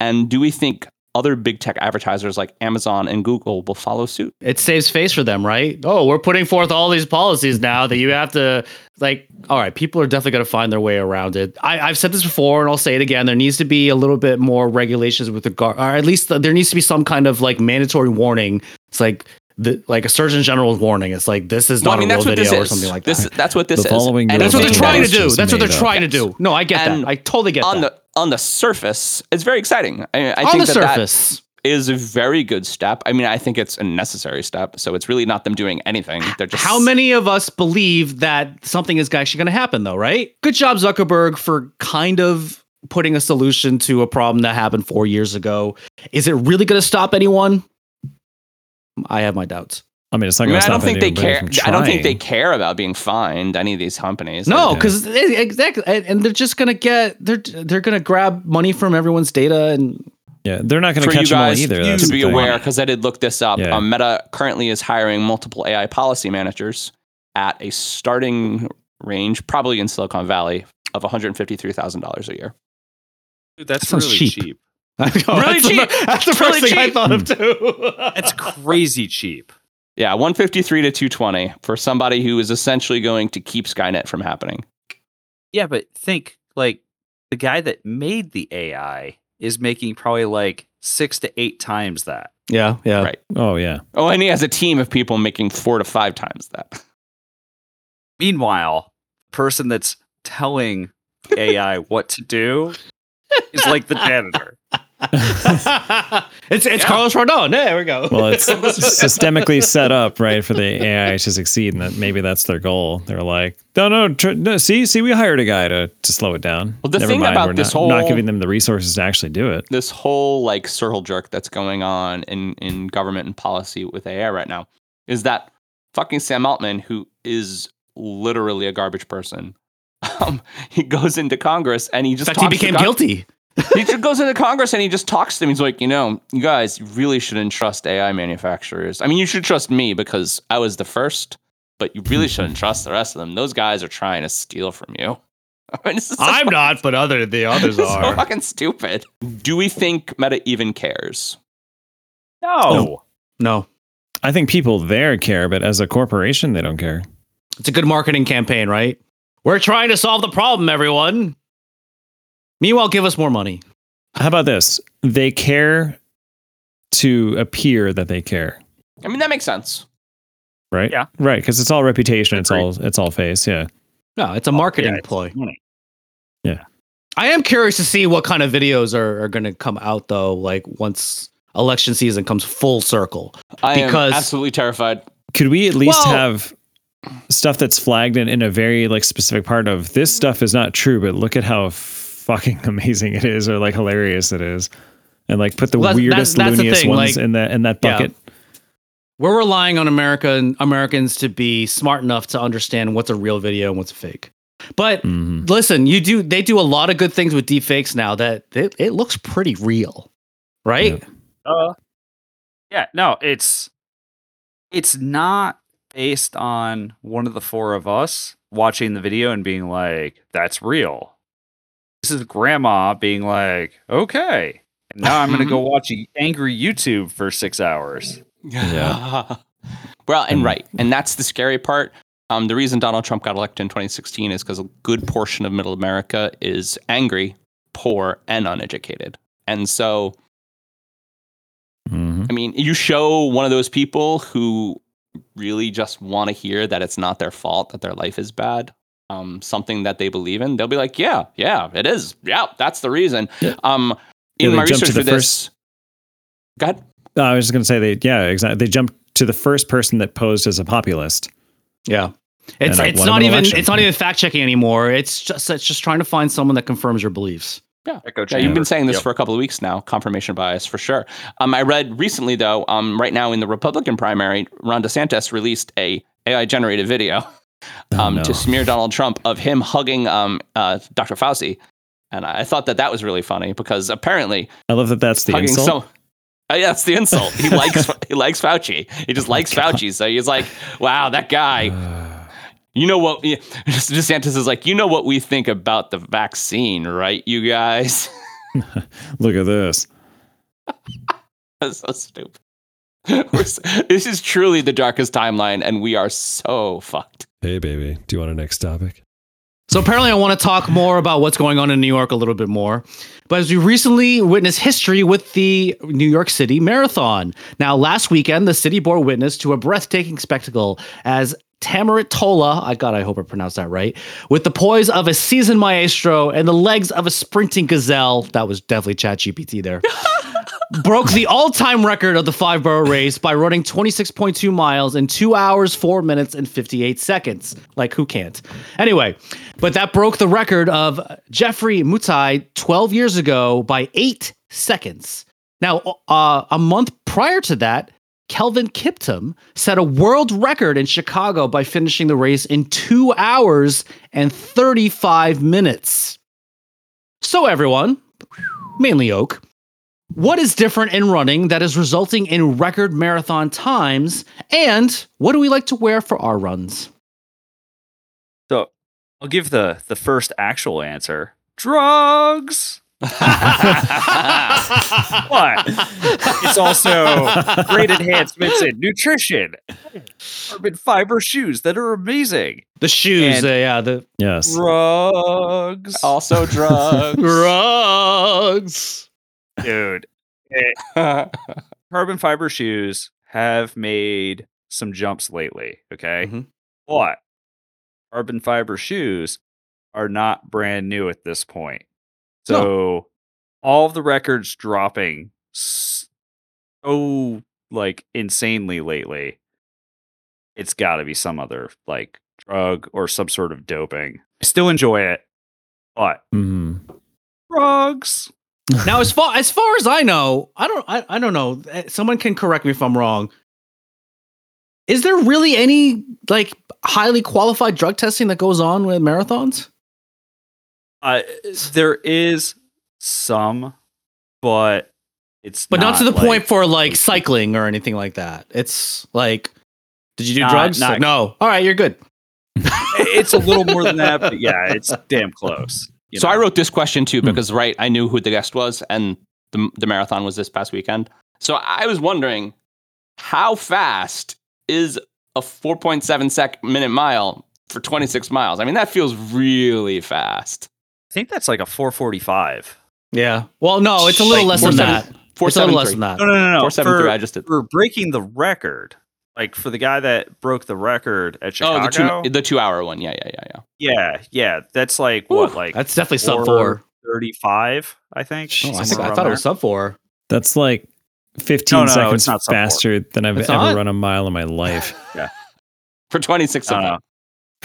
And do we think other big tech advertisers like Amazon and Google will follow suit? It saves face for them, right? Oh, we're putting forth all these policies now that you have to like. All right, people are definitely going to find their way around it. I, I've said this before, and I'll say it again. There needs to be a little bit more regulations with regard, or at least there needs to be some kind of like mandatory warning. It's like the like a Surgeon General's warning. It's like this is Well, not I mean, a real video or something like this, that. That's what this The is. following And That's what they're trying to do. That's what they're made up. trying to do. No, I get And that. I totally get on that. the on the surface, it's very exciting. I, I on think the that that surface, is a very good step. I mean, I think it's a necessary step. So it's really not them doing anything. They're just How many of us believe that something is actually going to happen, though, right? Good job, Zuckerberg, for kind of putting a solution to a problem that happened four years ago. Is it really going to stop anyone? I have my doubts. I mean, it's not I, mean, going I don't think they care. I don't think they care about being fined. Any of these companies. No, Yeah. because exactly, and and they're just going to get they're they're going to grab money from everyone's data, and Yeah, they're not going for to you catch them all guys either. to be thing. aware, because I did look this up. Yeah. Um, Meta currently is hiring multiple AI policy managers at a starting range, probably in Silicon Valley, of one hundred fifty-three thousand dollars a year. Dude, that's That really cheap. cheap. [laughs] that's Really the- cheap. That's the first really thing I cheap. thought of [laughs] too. That's crazy cheap. Yeah, 153 to 220 for somebody who is essentially going to keep Skynet from happening. Yeah, but think like the guy that made the AI is making probably like six to eight times that. yeah, yeah. Right. Oh yeah, Oh, and he has a team of people making four to five times that. Meanwhile, person that's telling AI what to do is like the janitor. [laughs] it's it's Carlos Rodon. There we go. Well, it's [laughs] systemically set up right for the AI to succeed, and that maybe that's their goal. They're like, no, no, tr- no see, see, we hired a guy to to slow it down. Well, the Never thing mind, about we're this not, whole- not giving them the resources to actually do it. this whole like circle jerk that's going on in in government and policy with AI right now is that fucking Sam Altman, who is literally a garbage person, [laughs] um, he goes into Congress and he In just fact, he talks to became Con- guilty. He just goes into Congress and he just talks to them. He's like, you know, you guys really shouldn't trust AI manufacturers. I mean, you should trust me because I was the first, but you really shouldn't trust the rest of them. Those guys are trying to steal from you. [laughs] I mean, so I'm not, but other the [laughs] others It's so are. fucking stupid. Do we think Meta even cares? No. No, I think people there care, but as a corporation, they don't care. it's a good marketing campaign, right? We're trying to solve the problem, everyone. Meanwhile, give us more money. How about this? They care to appear that they care, I mean, that makes sense. right? Yeah. right. Because it's all reputation. It's all it's all face. Yeah. No, it's a marketing Yeah, ploy. money. I am curious to see what kind of videos are, are going to come out though. Like once election season comes full circle. I Because- am absolutely terrified. Could we at least Well- have stuff that's flagged in, in a very like specific part of this mm. stuff is not true, but look at how fucking [laughs] amazing it is or like hilarious it is. And like put the Well, that's- weirdest, that's- that's looniest thing, ones like- in that in that Yeah. bucket. We're relying on American Americans to be smart enough to understand what's a real video and what's a fake. But Mhm. listen, you do they do a lot of good things with deepfakes now that it, it looks pretty real. Right? Yeah. Uh, yeah, no, it's it's not based on one of the four of us watching the video and being like, "That's real." This is grandma being like, "Okay, now I'm gonna go watch a- angry YouTube for six hours." Yeah. [laughs] well, and And- right. And that's the scary part. Um, the reason Donald Trump got elected in 2016 is because a good portion of middle America is angry, poor, and uneducated. And so, Mhm. I mean, you show one of those people who really just want to hear that it's not their fault, that their life is bad, um, something that they believe in, they'll be like, yeah, yeah, it is. Yeah, that's the reason. Yeah. Um, in they my research for this, first- go ahead. No, I was just gonna say they yeah, exactly. They jumped to the first person that posed as a populist. Yeah. It's And it's not even election. it's not even fact checking anymore. It's just it's just trying to find someone that confirms your beliefs. Echo Yeah, you've been saying this Yep. for a couple of weeks now. Confirmation bias for sure. Um, I read recently though. Um, right now in the Republican primary, Ron DeSantis released a AI generated video [laughs] Oh, um, no. to smear Donald Trump of him hugging um, uh, Dr. Fauci, and I thought that that was really funny because apparently I love that that's the hugging insult. some. Uh, yeah, that's the insult. He [laughs] likes he likes Fauci. He just likes Fauci. So he's like, wow, that guy. You know what? [laughs] DeSantis is like, you know what we think about the vaccine, right? You guys. [laughs] Look at this. That's so stupid. This is truly the darkest timeline, and we are so fucked. Hey, baby. Do you want a next topic? So apparently, I want to talk more about what's going on in New York a little bit more. But as we recently witnessed history with the New York City Marathon. Now, last weekend, the city bore witness to a breathtaking spectacle as Tamirat Tola, I God, I hope I pronounced that right, with the poise of a seasoned maestro and the legs of a sprinting gazelle. That was definitely Chat GPT there. [laughs] broke the all-time record of the five-borough race by running 26.2 miles in 2 hours 4 minutes and 58 seconds. Like who can't? Anyway, but that broke the record of Geoffrey Mutai 12 years ago by 8 seconds. Now, uh, a month prior to that, Kelvin Kiptum set a world record in Chicago by finishing the race in 2 hours and 35 minutes. So everyone, mainly Oak, what is different in running that is resulting in record marathon times? And what do we like to wear for our runs? So I'll give the the first actual answer. Drugs. [laughs] But it's also great enhancements in nutrition. Carbon fiber shoes that are amazing. The shoes, And- uh, yeah, the Yes. Drugs. Also, drugs. [laughs] drugs. Dude. [laughs] Carbon fiber shoes have made some jumps lately, okay? Mhm. But carbon fiber shoes are not brand new at this point. So all of the records dropping so like insanely lately. It's got to be some other like drug or some sort of doping. I still enjoy it, but hmm drugs. [laughs] Now, as far as far as I know, I don't I, I don't know. Eh, Someone can correct me if I'm wrong. Is there really any like highly qualified drug testing that goes on with marathons? Uh, there is some, but it's But not, to the like- point for like cycling or anything like that. It's like, did you do Not- drugs? not- Like, no. All right, you're good. [laughs] it's a little more than that, but yeah, it's damn close. you so I wrote this question too Hmm. because right, I knew who the guest was, and the the marathon was this past weekend. So I was wondering, how fast is a 4.7 sec minute mile for 26 miles? I mean, that feels really fast. I think that's like a 445. Yeah. Well, no, it's a little Like, less than 473 that. It's a little less than that. No, no, no, no. 473. For, I just did. for breaking the record, like for the guy that broke the record at Chicago. Oh, the two the two hour one. Yeah, yeah, yeah, yeah. yeah, yeah, that's like what, like That's definitely sub four. 35, I think. Oh, I, think, I somewhere thought it was sub four. That's like 15 No, no, seconds it's not four. faster than I've It's ever not? run a mile in my [laughs] life. Yeah. For 26 there. of Uh, them.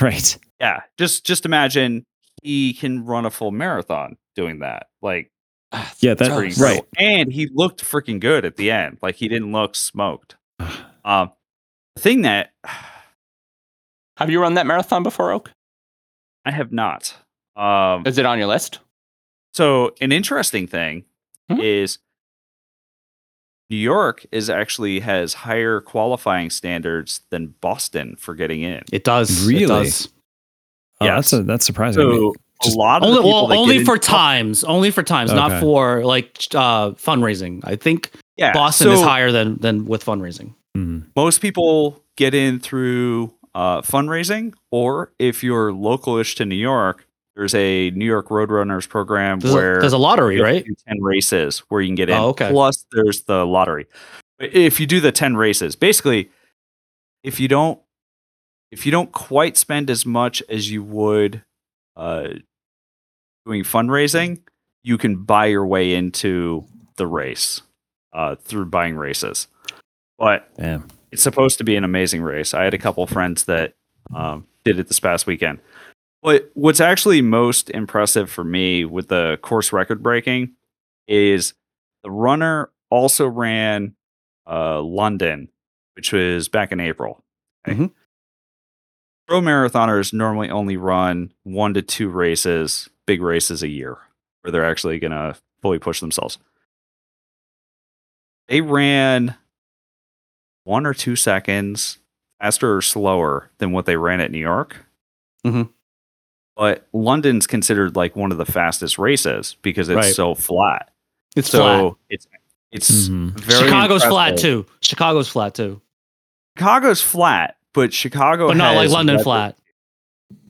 right. yeah, just just imagine he can run a full marathon doing that. Like Yeah, That's that pretty right. cool. And he looked freaking good at the end. Like he didn't look smoked. [sighs] Um, the thing that [sighs] Have you run that marathon before, Oak? I have not. Um, Is it on your list? so an interesting thing Hmm? is New York is actually has higher qualifying standards than Boston for getting in. It does. Really? It does. Oh, Yes. that's a, that's surprising. to me. So a lot of Only people well, that get only in- for times. Only for times, not for like uh fundraising. I think Yeah, Boston is higher than than with fundraising. Mhm. most people get in through uh, fundraising, or if you're localish to New York, there's a New York Roadrunners program There's, where a, there's a lottery, you have to right? do 10 races where you can get in. Oh, okay. Plus, there's the lottery. If you do the 10 races, basically, if you don't, if you don't quite spend as much as you would uh, doing fundraising, you can buy your way into the race uh, through buying races. But Damn. it's supposed to be an amazing race. I had a couple friends that um, did it this past weekend. But what's actually most impressive for me with the course record breaking is the runner also ran uh, London, which was back in April. Okay? Mhm. Pro marathoners normally only run one to two races, big races a year, where they're actually going to fully push themselves. They ran one or two seconds faster or slower than what they ran at New York. Mhm. But London's considered like one of the fastest races because it's Right. so flat. It's so flat. it's it's Mhm. very Chicago's flat too. Chicago's flat too, Chicago's flat, but Chicago but not like London weather- flat.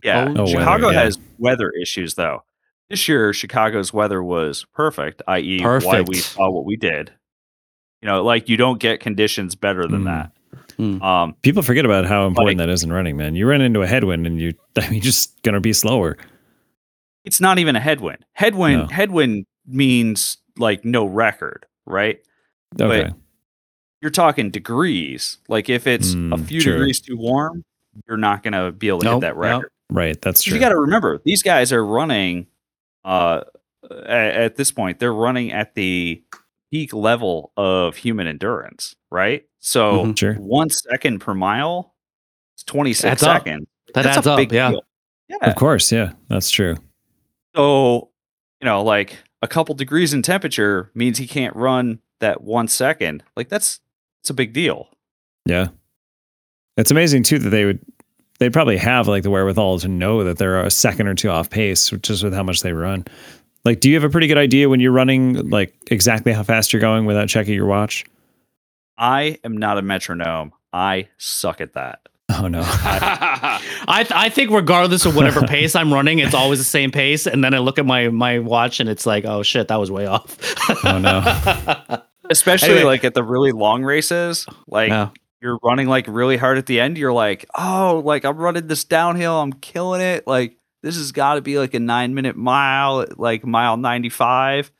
Yeah, Oh, Chicago weather, yeah. has weather issues though. This year, Chicago's weather was perfect, i.e., why we saw what we did. You know, like you don't get conditions better than Mm. that. Mm. Um, People forget about how important Like- that is in running, man. You run into a headwind and you, [laughs] I mean, you're just gonna be slower. it's not even a headwind. Headwind No. headwind means like no record, right? Okay. You're talking degrees. Like if it's a Mm, few true. degrees too warm, you're not going to be able to Nope, hit that nope. record. right. That's true. You got to remember, these guys are running. Uh, at, at this point, they're running at the peak level of human endurance, right? So Mhm. Sure. one second per mile, it's 26 Adds up. seconds. That That's adds a up. big Yeah. deal. Yeah. Of course. Yeah. That's true. So, you know, like a couple degrees in temperature means he can't run that one second. Like that's it's a big deal. Yeah. It's amazing too that they would they probably have like the wherewithal to know that they're a second or two off pace, just with how much they run. Like, do you have a pretty good idea when you're running, like exactly how fast you're going without checking your watch? I am not a metronome. I suck at that. Oh no. [laughs] I th- I think regardless of whatever [laughs] pace I'm running, it's always the same pace. And then I look at my my watch and it's like, oh shit, that was way off. Oh, no. [laughs] Especially Anyway. like at the really long races, like Yeah. you're running like really hard at the end, you're like, "Oh, like I'm running this downhill, I'm killing it. Like this has got to be like a 9-minute mile, like mile 95."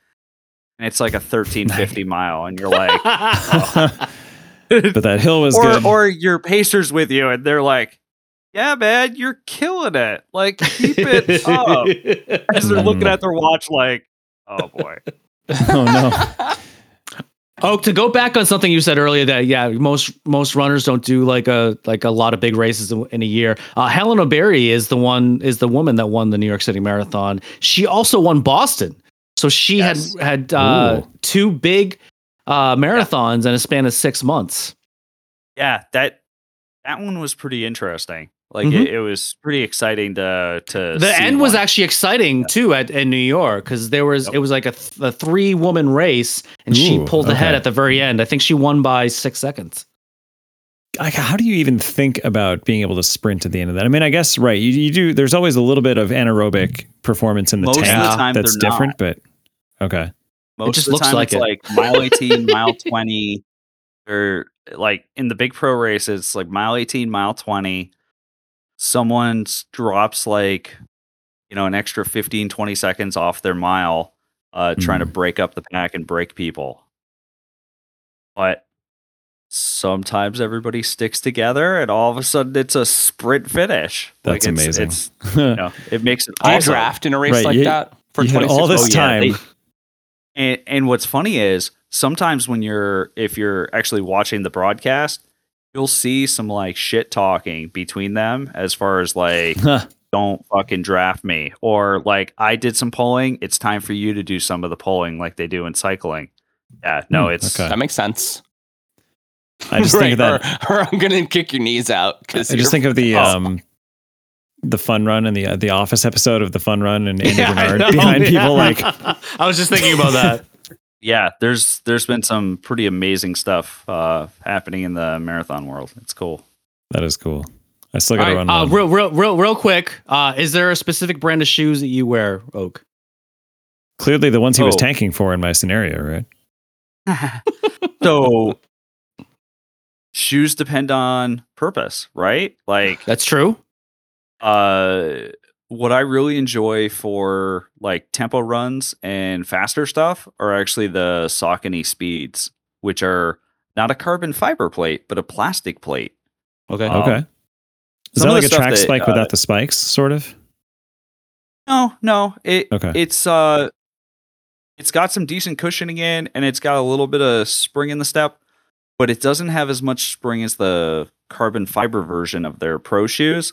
and it's like a 1350 mile, and you're like, [laughs] but that hill was or good. or your pacers with you, and they're like, "Yeah, man, you're killing it. Like, keep it up." [laughs] As they're looking Mm. at their watch, like, "Oh boy." [laughs] oh no. Oh, to go back on something you said earlier that yeah, most most runners don't do like a like a lot of big races in, in a year. Uh, Hellen Obiri is the one is the woman that won the New York City Marathon. She also won Boston, so she Yes. had had uh, two big uh, marathons in a span of six months. Yeah, that that one was pretty interesting. Like, Mhm. it, it was pretty exciting to to. The see end was actually exciting too at in New York because there was Yep. it was like a, th- a three woman race and she Ooh, pulled ahead at the very end. I think she won by six seconds. like how do you even think about being able to sprint at the end of that? I mean, I guess right. You, you do. There's always a little bit of anaerobic performance in the Most of the tank time that's they're different, but okay. Most just of the looks time like it's it. like mile [laughs] 18, mile 20, or like in the big pro races, it's like mile 18, mile 20. Someone drops like, you know, an extra 15, 20 seconds off their mile, uh, trying to Hmm. break up the pack and break people. But sometimes everybody sticks together and all of a sudden it's a sprint finish. That's like it's, amazing. It's, [laughs] you know, it makes it Do you awesome. draft in a race Right, like you- that for you had all this Oh, yeah, time. they- and and what's funny is sometimes when you're if you're actually watching the broadcast, you'll see some like shit talking between them as far as like [laughs] don't fucking draft me or like I did some polling, it's time for you to do some of the polling like they do in cycling. Yeah, no, Hmm, it's okay. That makes sense. I just think of that. Or, [laughs] or I'm gonna kick your knees out I just think of the Oh. um the fun run and the uh, the office episode of the fun run and Andy [laughs] Yeah, Bernard behind yeah. people like I was just thinking about that. Yeah, there's there's been some pretty amazing stuff uh happening in the marathon world. It's cool. that is cool. I still got to right, run uh, one. real, real, real, real quick. Uh, is there a specific brand of shoes that you wear, Oak? Clearly, the ones he was Oh. tanking for in my scenario, right? [laughs] so shoes depend on purpose, right? Like That's true. uh what I really enjoy for like tempo runs and faster stuff are actually the Saucony speeds, which are not a carbon fiber plate, but a plastic plate. Okay. Um, Okay. Is that like a track that, spike uh, without the spikes, sort of? No, no. It Okay. it's uh it's got some decent cushioning in and it's got a little bit of spring in the step, but it doesn't have as much spring as the carbon fiber version of their pro shoes.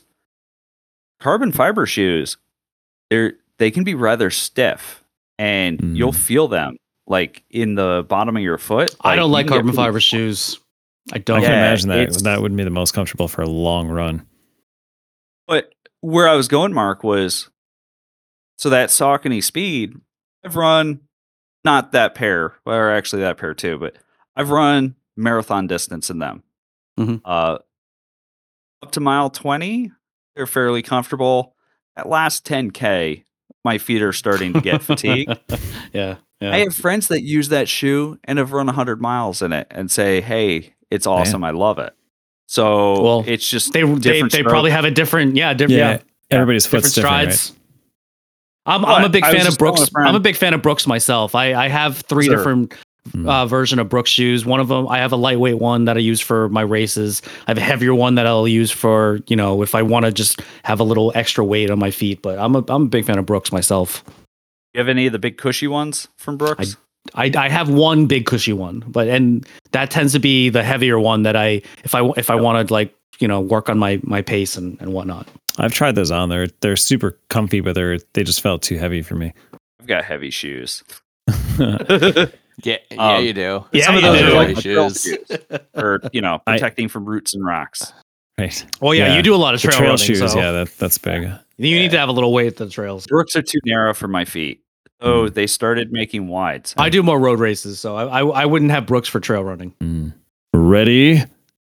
Carbon fiber shoes, they're they can be rather stiff and Mm. you'll feel them like in the bottom of your foot. I don't like carbon pretty- fiber shoes. I I don't. I can Yeah, imagine that that wouldn't be the most comfortable for a long run. But where I was going, Mark, was so that Saucony speed, I've run not that pair, or actually that pair too, but I've run marathon distance in them. Mhm. Uh, up to mile 20, they're fairly comfortable. At last 10K, my feet are starting to get fatigued. [laughs] yeah. Yeah. I have friends that use that shoe and have run 100 miles in it and say, hey, it's awesome. I love it. So Well, it's just they they, they probably have a different yeah different Yeah, yeah, everybody's different foot's different, strides. I'm I'm a big I fan of just telling a Brooks. I'm a big fan of Brooks myself. I I have three Sure. different Hmm. uh, version of Brooks shoes. One of them I have a lightweight one that I use for my races. I have a heavier one that I'll use for you know if I want to just have a little extra weight on my feet. But I'm a I'm a big fan of Brooks myself. You have any of the big cushy ones from Brooks? I, I have one big cushy one, but and that tends to be the heavier one that I if I if I want to like you know work on my my pace and, and whatnot. I've tried those on. They're they're super comfy, but they're they just felt too heavy for me. I've got heavy shoes. [laughs] [laughs] Yeah, yeah, Um, you do. Yeah, Some of those do. are like trail shoes. shoes, [laughs] or you know, I- protecting from roots and rocks. right. Well, yeah, Yeah. you do a lot of trail, trail running, shoes, so yeah, that that's big. you need to have a little weight at the trails. Brooks are too narrow for my feet, so they started making wides. I do more road races, so I, I I wouldn't have Brooks for trail running. Mm. Ready,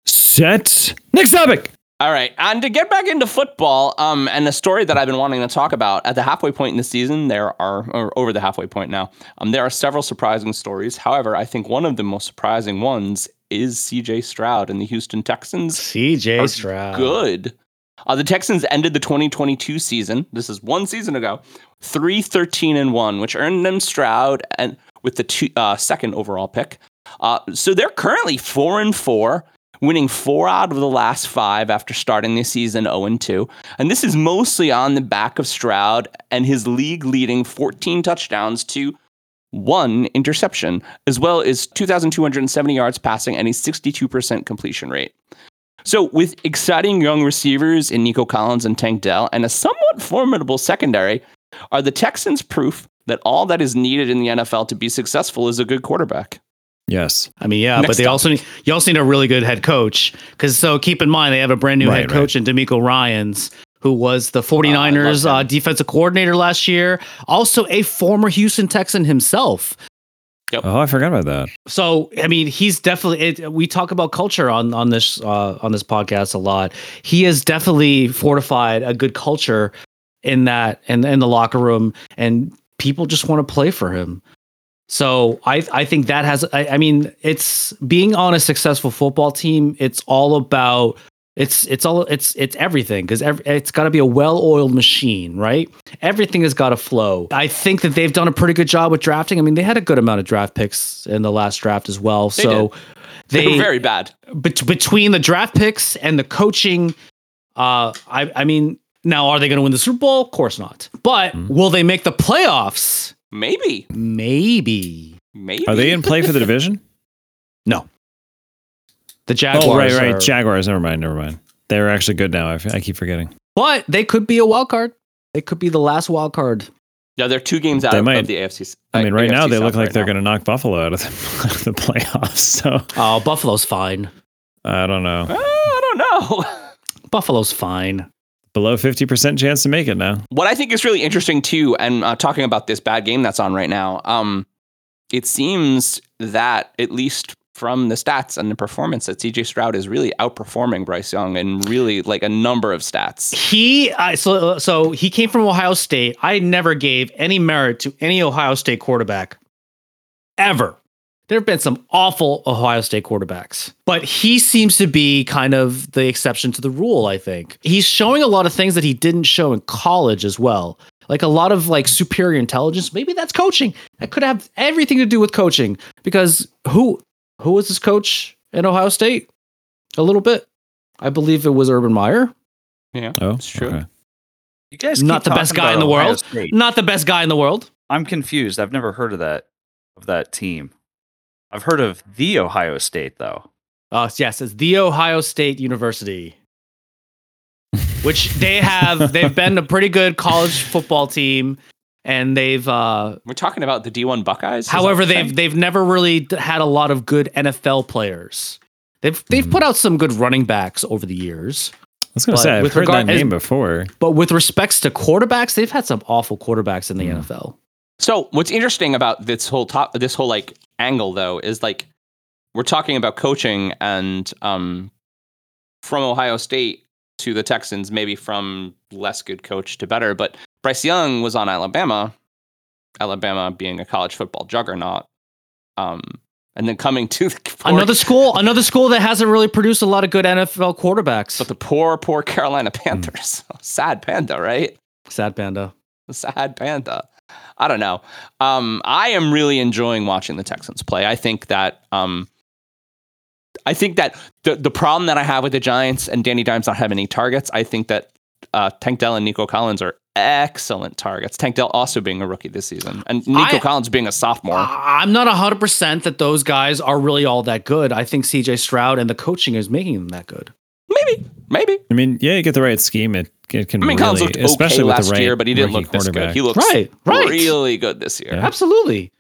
set, next topic. All right, and to get back into football, um, and a story that I've been wanting to talk about at the halfway point in the season, there are, or over the halfway point now, um, there are several surprising stories. However, I think one of the most surprising ones is C.J. Stroud and the Houston Texans CJ Stroud. good. Uh, the Texans ended the 2022 season. This is one season ago, three thirteen and one, which earned them Stroud and with the two, uh, second overall pick. Uh, so they're currently four and four, winning four out of the last five after starting the season 0 and 2. And this is mostly on the back of Stroud and his league leading 14 touchdowns to one interception, as well as 2,270 yards passing and a 62% completion rate. So, with exciting young receivers in Nico Collins and Tank Dell and a somewhat formidable secondary, are the Texans proof that all that is needed in the NFL to be successful is a good quarterback? Yes. I mean, yeah, Next but they up. also need, you also need a really good head coach because so keep in mind they have a brand new Right, head coach in DeMeco Ryans who was the 49ers him. uh, defensive coordinator last year, also a former Houston Texan himself. Oh, I forgot about that. So I mean, he's definitely. It, we talk about culture on on this uh, on this podcast a lot. He has definitely fortified a good culture in that in in the locker room, and people just want to play for him. So I I think that has. I, I mean, it's being on a successful football team. It's all about. It's it's all it's it's everything because every, it's got to be a well-oiled machine, right? Everything has got to flow. I think that they've done a pretty good job with drafting. I mean, they had a good amount of draft picks in the last draft as well. They so [laughs] They they, were very bad. bet- between the draft picks and the coaching, uh, I I mean, now are they going to win the Super Bowl? Of course not. But Mhm. will they make the playoffs? Maybe. Maybe. Maybe. Are they in play for the division? [laughs] No. The Jaguars. oh, right, right. are- Jaguars. Never mind. Never mind. They're actually good now. I, f- I keep forgetting. but they could be a wild card. They could be the last wild card. No, they're two games out They of, might- of the AFC. I mean, right now they South look like right they're going to knock Buffalo out of the, [laughs] out of the playoffs. So Oh, Buffalo's fine. I don't know. Uh, I don't know. [laughs] Buffalo's fine. Below fifty percent chance to make it now. what I think is really interesting too, and uh, talking about this bad game that's on right now, um, it seems that at least from the stats and the performance, that CJ Stroud is really outperforming Bryce Young in really like a number of stats. He I so so he came from Ohio State. I never gave any merit to any Ohio State quarterback ever. There have been some awful Ohio State quarterbacks, but he seems to be kind of the exception to the rule, I think. He's showing a lot of things that he didn't show in college as well. Like a lot of like superior intelligence. Maybe that's coaching. That could have everything to do with coaching because who who was his coach in Ohio State? A little bit. I believe it was Urban Meyer. Yeah, Oh, it's true. okay. You guys Not the best guy in the world. Not the best guy in the world. I'm confused. I've never heard of that of that team. I've heard of the Ohio State though. Uh, yes, it's the Ohio State University, which they have. They've been a pretty good college football team, and they've. Uh, We're talking about the D1 Buckeyes. is however, they've saying? they've never really had a lot of good NFL players. They've they've Mhm. put out some good running backs over the years, I was going to say I've with heard regard- that name as- before. but with respects to quarterbacks, they've had some awful quarterbacks in the Mm. NFL. So what's interesting about this whole top, this whole like angle though, is like we're talking about coaching and um, from Ohio State to the Texans, maybe from less good coach to better. But Bryce Young was on Alabama, Alabama being a college football juggernaut, um, and then coming to the [laughs] Another school, another school that hasn't really produced a lot of good NFL quarterbacks. but the poor, poor Carolina Panthers. [laughs] Sad panda, right? Sad panda. sad panda. I don't know. Um, I am really enjoying watching the Texans play. I think that um, I think that the the problem that I have with the Giants and Danny Dimes not having any targets. I think that uh, Tank Dell and Nico Collins are excellent targets. Tank Dell also being a rookie this season, and Nico I- Collins being a sophomore. I'm not 100% that those guys are really all that good. I think CJ Stroud and the coaching is making them that good. maybe, maybe. I mean, yeah, you get the right scheme. It, it can I mean, really, Collins looked especially okay with last the right year, but he didn't look this good. He looks Right, right. really good this year. Yeah. Absolutely.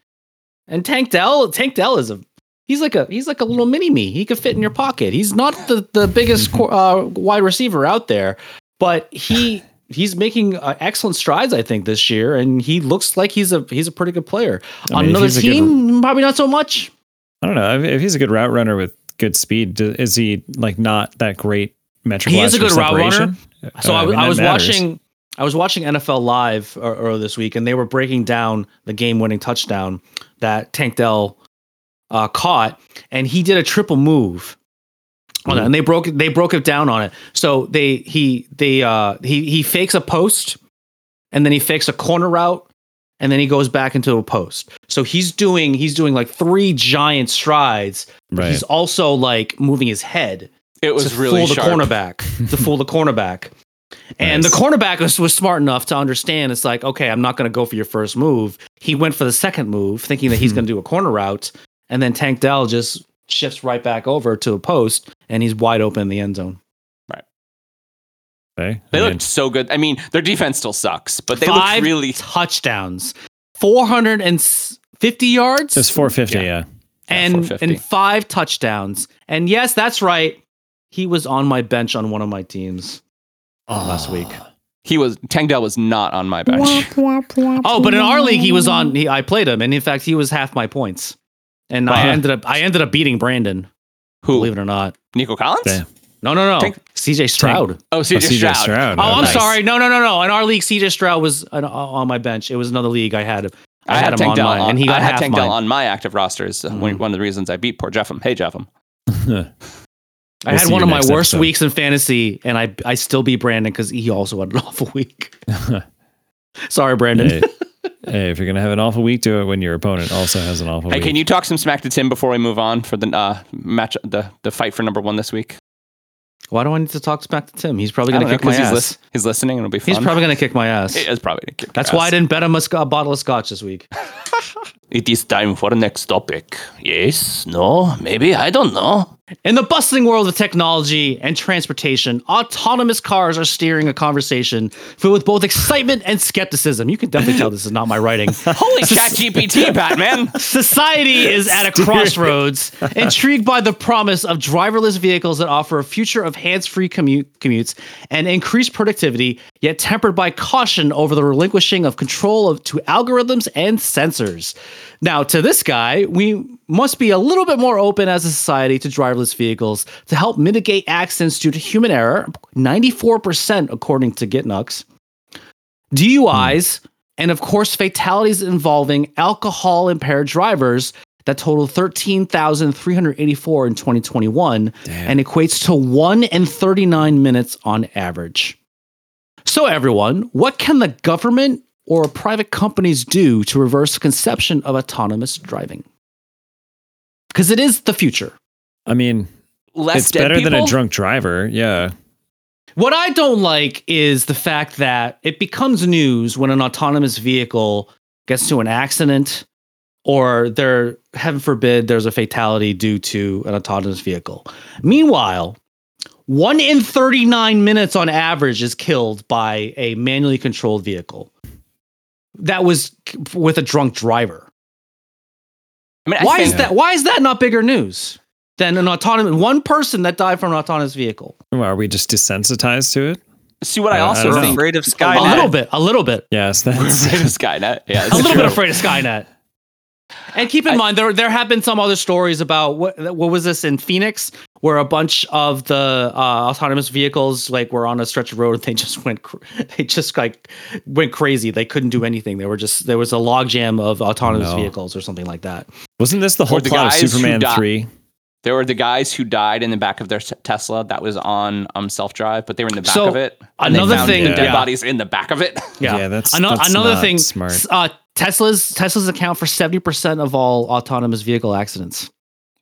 And Tank Dell, Tank Dell is a he's like a he's like a little mini me. He could fit in your pocket. He's not the the biggest [laughs] uh, wide receiver out there, but he [laughs] he's making uh, excellent strides I think this year and he looks like he's a he's a pretty good player. I On mean, if another he's a good- team, probably not so much. I don't know if, if he's a good route runner with good speed. Is he like not that great metric? He is a good route runner. So Uh, I, mean, I was matters. watching I was watching NFL Live uh, earlier this week, and they were breaking down the game-winning touchdown that Tank Dell uh, caught, and he did a triple move on it, and they broke it. They broke it down on it. So they he they uh he he fakes a post, and then he fakes a corner route, and then he goes back into a post. So he's doing he's doing like three giant strides. Right. He's also like moving his head It was to really fool the cornerback to fool the cornerback. And Nice. the cornerback was, was smart enough to understand it's like, okay, I'm not going to go for your first move. He went for the second move, thinking that he's going to hmm. do a corner route. And then Tank Dell just shifts right back over to a post and he's wide open in the end zone. Right. Okay. They I mean, looked so good. I mean, their defense still sucks, but they Five looked really. touchdowns, 450 yards. Just 450, Yeah. yeah. Yeah, and 450. and five touchdowns. And yes, that's right. He was on my bench on one of my teams oh. last week. He was Tank Dell was not on my bench. Oh, but in our league, he was on. He, I played him, and in fact, he was half my points. And I ended up, I ended up beating Brandon. Who? Believe it or not. Nico Collins? Damn. No, no, no. Tank- CJ Stroud. Oh, Oh, CJ CJ Stroud. Stroud. Oh, I'm nice. sorry. No, no, no, no. In our league, CJ Stroud was on, on my bench. It was another league I had. I, I, had, had him Tank on mine, on, and he got I had half Tank mine. Dell on my active rosters. One, Mhm. one of the reasons I beat poor Jeffem. Hey, Jeffem. [laughs] [laughs] I We'll had one of my worst episode. weeks in fantasy, and I I still beat Brandon because he also had an [laughs] awful week. [laughs] Sorry, Brandon. hey, [laughs] hey, if you're gonna have an awful week, do it when your opponent also has an awful week. Hey, week. can you talk some smack to Tim before we move on for the uh, match, the the fight for number one this week? Why do I need to talk back to Tim? He's probably gonna don't know, kick my 'cause he's, ass. lis- he's listening. and It'll be fun. He's probably gonna kick my ass. He is probably gonna kick That's your why I didn't bet him a, sc- a bottle of scotch this week. [laughs] It is time for the next topic. Yes? No? Maybe? I don't know. In the bustling world of technology and transportation, autonomous cars are steering a conversation filled with both excitement and skepticism. You can definitely tell this is not my writing. [laughs] Holy chat GPT, [laughs] Batman! Society is at a crossroads, intrigued by the promise of driverless vehicles that offer a future of hands-free commute commutes and increased productivity, yet tempered by caution over the relinquishing of control of to algorithms and sensors. Now, to this guy, we must be a little bit more open as a society to driverless vehicles to help mitigate accidents due to human error, 94% according to GitNux. DUIs, and of course, fatalities involving alcohol impaired drivers that totaled 13,384 in 2021 and equates to 1 in 39 minutes on average. So, everyone, what can the government or private companies do to reverse the conception of autonomous driving? Because it is the future. I mean, Less it's dead better than a drunk driver. Yeah. What I don't like is the fact that it becomes news when an autonomous vehicle gets to an accident or there, heaven forbid, there's a fatality due to an autonomous vehicle. Meanwhile, one in 39 minutes on average is killed by a manually controlled vehicle that was with a drunk driver. I mean, I Why is that? Why is that not bigger news than an autonomous one person that died from an autonomous vehicle? Well, Are we just desensitized to it? See what I I- I also don't We're know. think. afraid of Skynet. A little bit, a little bit. Yes, We're that's [laughs] afraid of Skynet. Yeah, [laughs] a little true. bit afraid of Skynet. And keep in I- mind, there there have been some other stories about what what was this in Phoenix, where a bunch of the uh, autonomous vehicles like were on a stretch of road and they just [laughs] went cr- they just like went crazy. They couldn't do anything. They were just there was a logjam of autonomous No. vehicles or something like that. wasn't this the whole the plot of guys who Superman three? There were the guys who died in the back of their s- Tesla that was on um self drive, but they were in the back So, of it. and they another found thing- the dead yeah. bodies in the back of it. [laughs] Yeah, Yeah, that's- Ano- that's another not thing. smart. Uh, Teslas Teslas account for seventy percent of all autonomous vehicle accidents.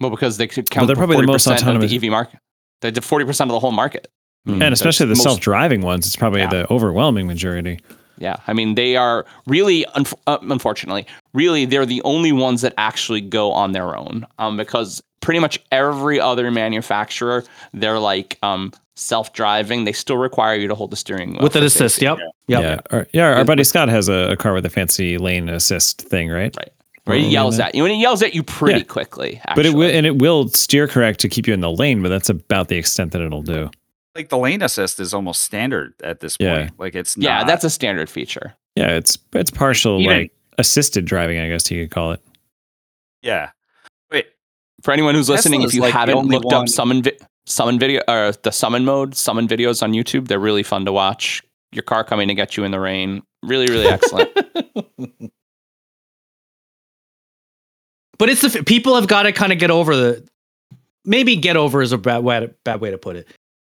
Well, because they could count Well, they're for probably the forty most percent of autonomous- the EV market. They did forty percent of the whole market. and especially the most- self-driving ones, it's probably Yeah. the overwhelming majority. Yeah, I mean they are really, unf- uh, unfortunately, really they're the only ones that actually go on their own. Um, because pretty much every other manufacturer, they're like um self-driving. They still require you to hold the steering wheel with an assist. safety. Yep. Yep. Yeah, our, yeah. Our buddy Scott has a, a car with a fancy lane assist thing, right? Right. Where he oh, yells at you, and he yells at you pretty Yeah. quickly. But it will, and it will steer correct to keep you in the lane, but that's about the extent that it'll do. Like the lane assist is almost standard at this point. Yeah. Like it's yeah, that's a standard feature. Yeah, it's it's partial Even- like assisted driving, I guess you could call it. yeah. Wait, For anyone who's listening, if you like haven't only looked up summon vi- summon video or the summon mode, summon videos on YouTube, they're really fun to watch. Your car coming to get you in the rain, really, really excellent. [laughs] But it's the people have got to kind of get over the maybe get over is a bad way to, bad way to put it.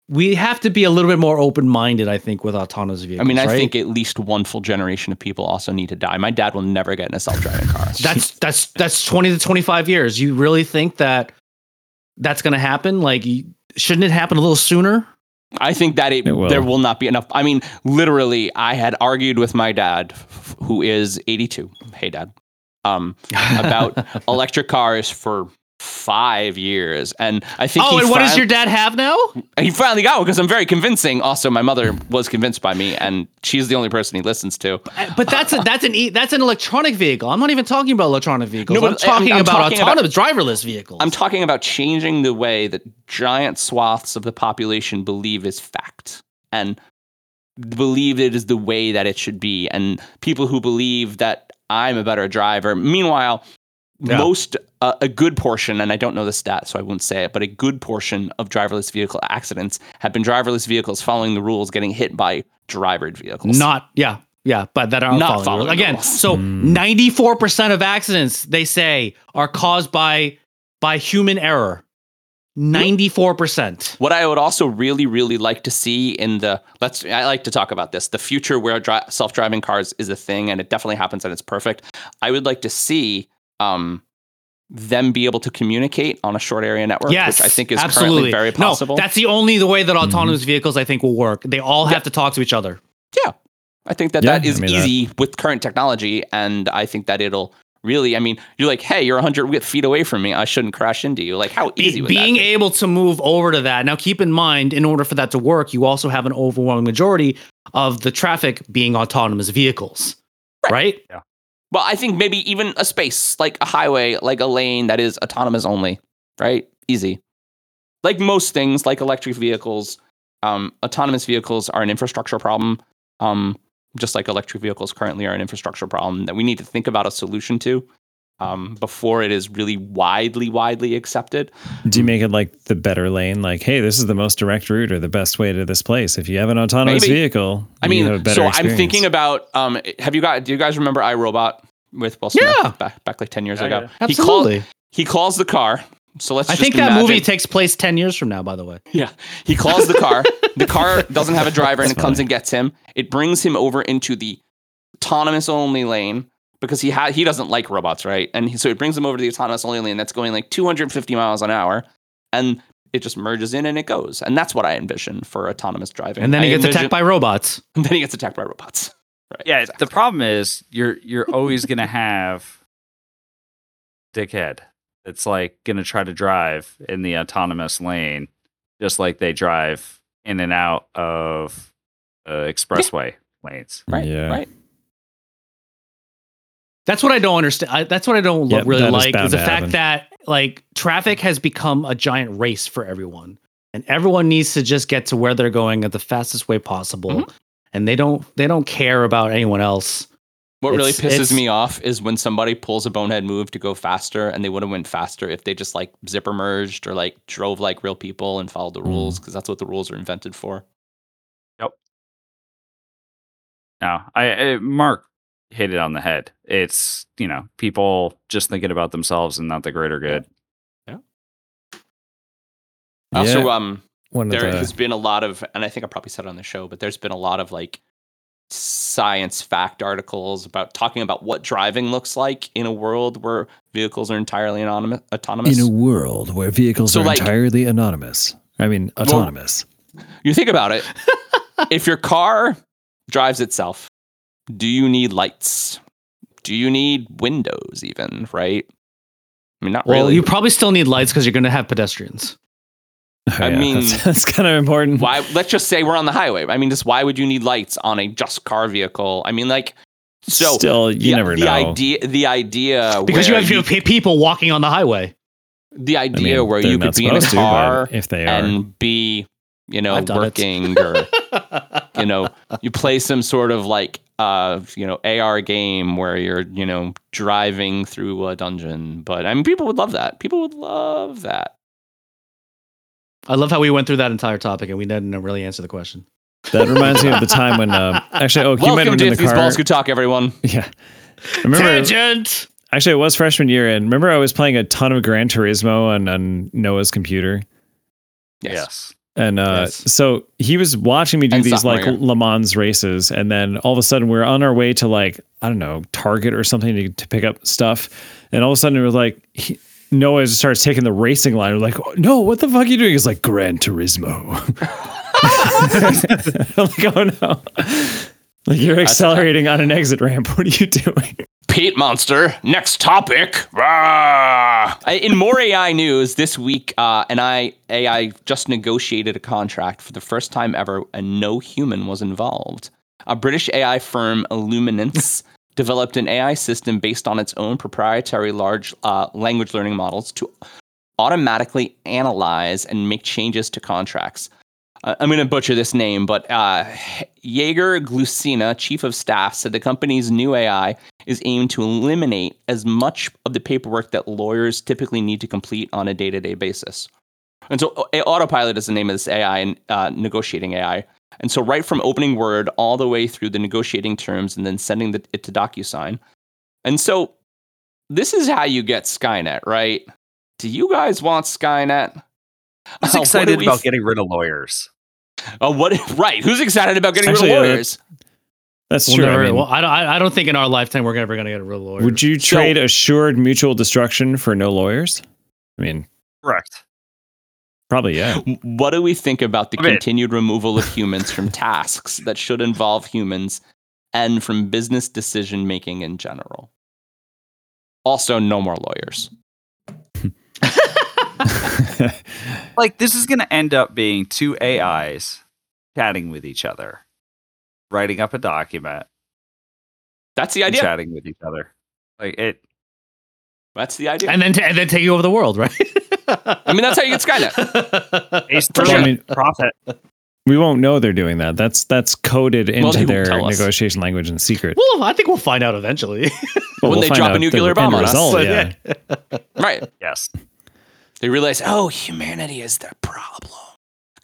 we have to be a little bit more open minded. I think with autonomous vehicles. I mean, I right? think at least one full generation of people also need to die. My dad will never get in a self-driving car. [laughs] that's that's that's twenty to twenty five years. You really think that that's going to happen? Like, shouldn't it happen a little sooner? I think that it, It will. there will not be enough. I mean, literally, I had argued with my dad, who is 82. Hey, dad, um, about [laughs] electric cars for five years, and I think. oh, he and what does your dad have now? He finally got one because I'm very convincing. Also, my mother was convinced by me, and she's the only person he listens to. But that's a, that's an e- that's an electronic vehicle. I'm not even talking about electronic vehicles. No, I'm I'm- talking I'm about talking about- autonomous driverless vehicles. I'm talking about changing the way that giant swaths of the population believe is fact and believe it is the way that it should be. And people who believe that I'm a better driver. Meanwhile, Yeah. most, uh, a good portion, and I don't know the stat, so I won't say it, but a good portion of driverless vehicle accidents have been driverless vehicles following the rules getting hit by drivered vehicles. Not yeah. Yeah, but that are Not following, following the rules. again. rules. So ninety four percent of accidents they say are caused by by human error. Ninety four percent. What I would also really, really like to see in the let's I like to talk about this the future where dri- self-driving cars is a thing and it definitely happens and it's perfect. I would like to see um, them be able to communicate on a short area network, Yes, which I think is absolutely currently very possible. No, that's the only the way that autonomous vehicles I think will work. They all have to talk to each other. yeah, I think that Yeah, that is I mean, that- easy with current technology, and I think that it'll really. I mean, you're like, hey, you're 100 feet away from me. I shouldn't crash into you. Like, how easy would being that be? able to move over to that. Now, keep in mind, in order for that to work, you also have an overwhelming majority of the traffic being autonomous vehicles, right? Yeah. Well, I think maybe even a space like a highway, like a lane that is autonomous only, right? Easy. Like most things, like electric vehicles, um, autonomous vehicles are an infrastructure problem. Um, just like electric vehicles currently are an infrastructure problem that we need to think about a solution to um, before it is really widely, widely accepted. Do you make it like the better lane? Like, hey, this is the most direct route or the best way to this place. If you have an autonomous Maybe. vehicle, I you have a mean, better so I'm thinking about. Um, have you got? Do you guys remember iRobot with Will Smith Yeah. back back like ten years Yeah, ago? yeah. He called. Absolutely. He calls the car. So let's. I just think that imagine- movie takes place 10 years from now, by the way. Yeah. He calls the car. [laughs] the car doesn't have a driver and it That's comes and gets him. It brings him over into the autonomous only lane because he ha- he doesn't like robots, right? And he, so it brings him over to the autonomous only lane that's going like 250 miles an hour and it just merges in and it goes. And that's what I envision for autonomous driving. And then he I gets envision- attacked by robots. [laughs] and then he gets attacked by robots. Right. Yeah, exactly. the problem is you're you're always gonna have dickhead that's like gonna try to drive in the autonomous lane, just like they drive in and out of uh, expressway lanes. right. Yeah. Right. That's what I don't understand. I, that's what I don't Yep, really like bound is the to fact happen. that like traffic has become a giant race for everyone, and everyone needs to just get to where they're going at the fastest way possible, Mhm. and they don't they don't care about anyone else. What really pisses me off is when somebody pulls a bonehead move to go faster and they would have went faster if they just like zipper merged or like drove like real people and followed the Mm. rules because that's what the rules are invented for. No, I, I Mark hit it on the head. It's you know people just thinking about themselves and not the greater good. Also, Yeah. um, One there the, has been a lot of, and I think I probably said it on the show, but there's been a lot of like science fact articles about talking about what driving looks like in a world where vehicles are entirely anonymous, autonomous. In a world where vehicles So, are like- entirely anonymous. I mean, autonomous. you think about it. [laughs] if your car drives itself, do you need lights? Do you need windows even, right? I mean, not really Well, really. you probably still need lights because you're going to have pedestrians. I Yeah, mean- that's, [laughs] that's kind of important. why let's just say we're on the highway. I mean, just why would you need lights on a just car vehicle? I mean, like so Still, you the, never the know. idea the idea Because you have you have people walking on the highway. the I idea mean, where you could be in a supposed to, car if they are, and be you know I've done it. working or [laughs] you know you play some sort of like uh you know AR game where you're you know driving through a dungeon but I mean people would love that people would love that I love how we went through that entire topic and we didn't really answer the question. that reminds me of the time when uh, [laughs] actually, oh, you might welcome have to been in if the these car. balls could talk everyone Yeah. Remember, Tangent. actually, it was freshman year, and remember, I was playing a ton of Gran Turismo on, on Noah's computer. yes, Yes. And uh, Yes. so he was watching me do And these like year. Le Mans races, and then all of a sudden we're on our way to like I don't know Target or something to, to pick up stuff, and all of a sudden it was like he, Noah just starts taking the racing line. We're like, no, what the fuck are you doing? He's like Gran Turismo. [laughs] I'm like, oh no. Like you're accelerating on an exit ramp. What are you doing? Pete Monster. Next topic. Rah! In more AI news this week, uh, an I, AI just negotiated a contract for the first time ever, and no human was involved. A British AI firm, Illuminance, developed an AI system based on its own proprietary large uh, language learning models to automatically analyze and make changes to contracts. Uh, I'm going to butcher this name, but uh, Jaeger Glucina, chief of staff, said the company's new AI is aimed to eliminate as much of the paperwork that lawyers typically need to complete on a day to day basis. And so, uh, Autopilot is the name of this AI and uh, negotiating AI. And so, right from opening word all the way through the negotiating terms and then sending the, it to DocuSign. And so, this is how you get Skynet, right? Do you guys want Skynet? Who's Uh, excited about th- getting rid of lawyers? Uh, what? Right? Who's excited about getting Actually, rid uh, of lawyers? That's We'll true. I mean, well, I don't. I I don't think in our lifetime we're ever gonna get a real lawyer. would you So- trade assured mutual destruction for no lawyers? I mean, Correct. Probably yeah. [laughs] What do we think about the I mean- continued removal of [laughs] humans from tasks that should involve humans and from business decision making in general? Also, no more lawyers. [laughs] Like this is going to end up being two AIs chatting with each other, writing up a document, That's the and idea. chatting with each other. Like it. That's the idea. and then t- and then take you over the world, right? I mean, that's how you get Skynet. Based For sure. I mean, profit. we won't know they're doing that. That's that's coded into they won't their negotiation language in secret. well, I think we'll find out eventually. But [laughs] When they drop a nuclear bomb on us. result, So, yeah. [laughs] right. Yes. They realize, oh, humanity is the problem.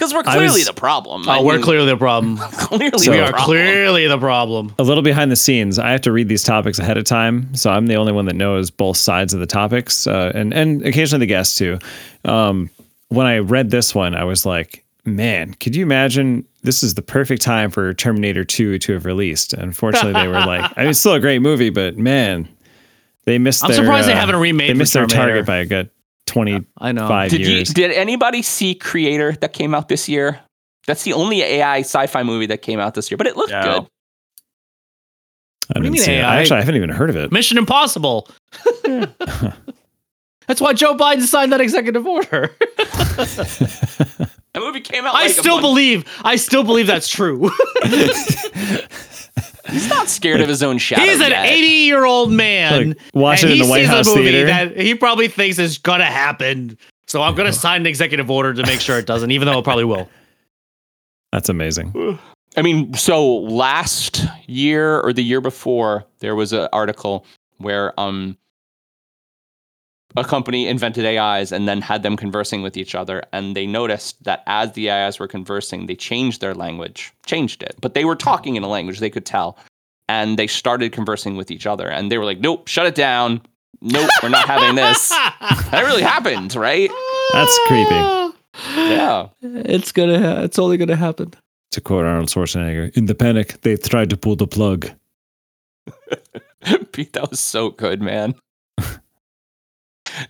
Because we're clearly was- the problem. oh, I we're mean, clearly the problem. [laughs] clearly So- we are problem. clearly the problem. A little behind the scenes, I have to read these topics ahead of time, so I'm the only one that knows both sides of the topics, uh, and and occasionally the guests too. Um, when I read this one, I was like, "Man, could you imagine? This is the perfect time for Terminator 2 to have released." Unfortunately, they were like, [laughs] "I mean, it's still a great movie, but man, they missed." I'm their, surprised they uh, haven't remade They for missed their target by a good 25 I know. Did you? Did anybody see Creator that came out this year? That's the only AI sci-fi movie that came out this year, but it looked Yeah. good. I What do you didn't mean see it. AI? Actually, I haven't even heard of it. Mission Impossible. [laughs] That's why Joe Biden signed that executive order. [laughs] That movie came out. I like a still month- believe. I still believe that's true. [laughs] he's not scared of his own shadow. He's an yet. 80 year old man. Like, watch and it in he the White sees House a movie theater. that he probably thinks is gonna happen. So I'm gonna sign an executive order to make sure it doesn't, even though it probably will. That's amazing. I mean, so last year or the year before, there was an article where um a company invented AIs and then had them conversing with each other, and they noticed that as the AIs were conversing, they changed their language, changed it, but they were talking in a language they could tell, and they started conversing with each other, and they were like, "Nope, shut it down. Nope, we're not having this." [laughs] That really happened, right? That's creepy. Yeah. It's gonna. Ha- it's only gonna happen. To quote Arnold Schwarzenegger, in the panic, they tried to pull the plug. [laughs] Pete, that was so good, man.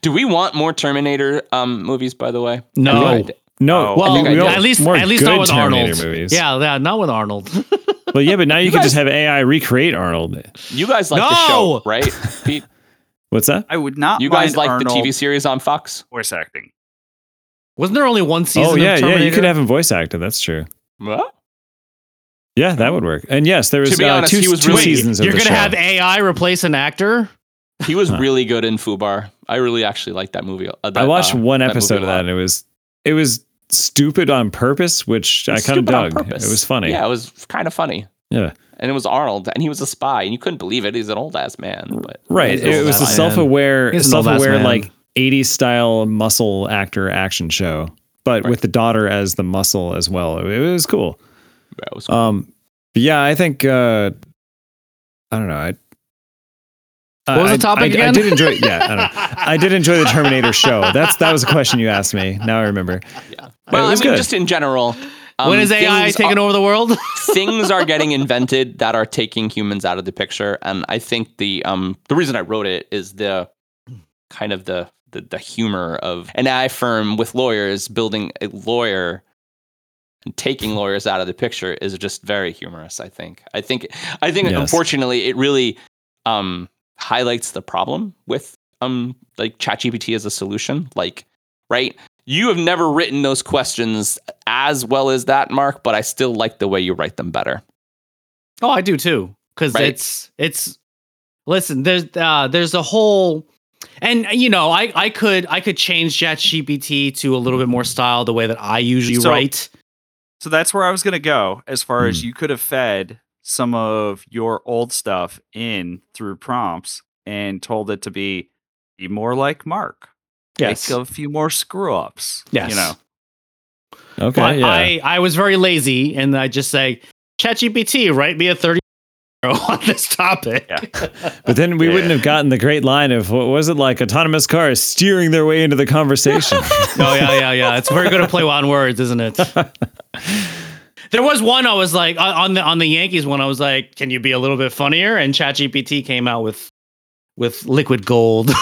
Do we want more Terminator um, movies? By the way, No. I think I- No, Oh, Well, we at least more at least not with Terminator Arnold. movies. Yeah, yeah, not with Arnold. [laughs] but yeah, but now you, You can guys- just have AI recreate Arnold. you guys like the No! show, right? [laughs] Pete, What's that? I would not. you guys like Arnold the TV series on Fox? voice acting. Wasn't there only one season? oh yeah, of yeah, you could have him voice acted. That's true. What? Yeah, that would work. And yes, there was To be uh, honest, two, he was two really- seasons of You're gonna have AI replace an actor. He was Huh. really good in Fubar. I really actually liked that movie. uh, that, I watched uh, one episode movie of that, and it was it was stupid on purpose, which I kind of Stupid dug. It was funny. Yeah, it was kind of funny. Yeah. And it was Arnold, and he was a spy, and you couldn't believe it. He's an old ass man, but Right. It was a self-aware, He's an old ass self-aware like 80s style muscle actor action show, but Right. with the daughter as the muscle as well. It, it was cool. that was Um, yeah, I think uh, I don't know. I, What was I- the topic I, again? I did enjoy. Yeah, I don't know. [laughs] I did enjoy the Terminator show. That's that was a question you asked me. Now I remember. Yeah. Well, I mean, good. just in general. when um, is AI taking are- over the world? [laughs] things are getting invented that are taking humans out of the picture and i think the um the reason i wrote it is the kind of the the, the humor of an ai firm with lawyers building a lawyer and taking lawyers out of the picture is just very humorous i think i think i think Yes. unfortunately it really um highlights the problem with um like ChatGPT as a solution like right you have never written those questions as well as that mark but i still like the way you write them better Oh, I do too. Because Right. it's it's listen, there's uh there's a whole and you know, I I could I could change ChatGPT to a little bit more style the way that I usually So- write. So that's where I was going to go as far as Hmm. you could have fed some of your old stuff in through prompts and told it to be be more like Mark. Yes. Make a few more screw ups. Yes. You know. okay, But yeah. I I was very lazy and I just say ChatGPT, write me a 30 [laughs] on this topic. Yeah. [laughs] but then we Yeah. wouldn't have gotten the great line of what was it like autonomous cars steering their way into the conversation. [laughs] oh yeah, yeah, yeah. It's very good to play on words, isn't it? There was one I was like on on the on the Yankees one. I was like, "Can you be a little bit funnier?" And ChatGPT came out with with liquid gold. [laughs]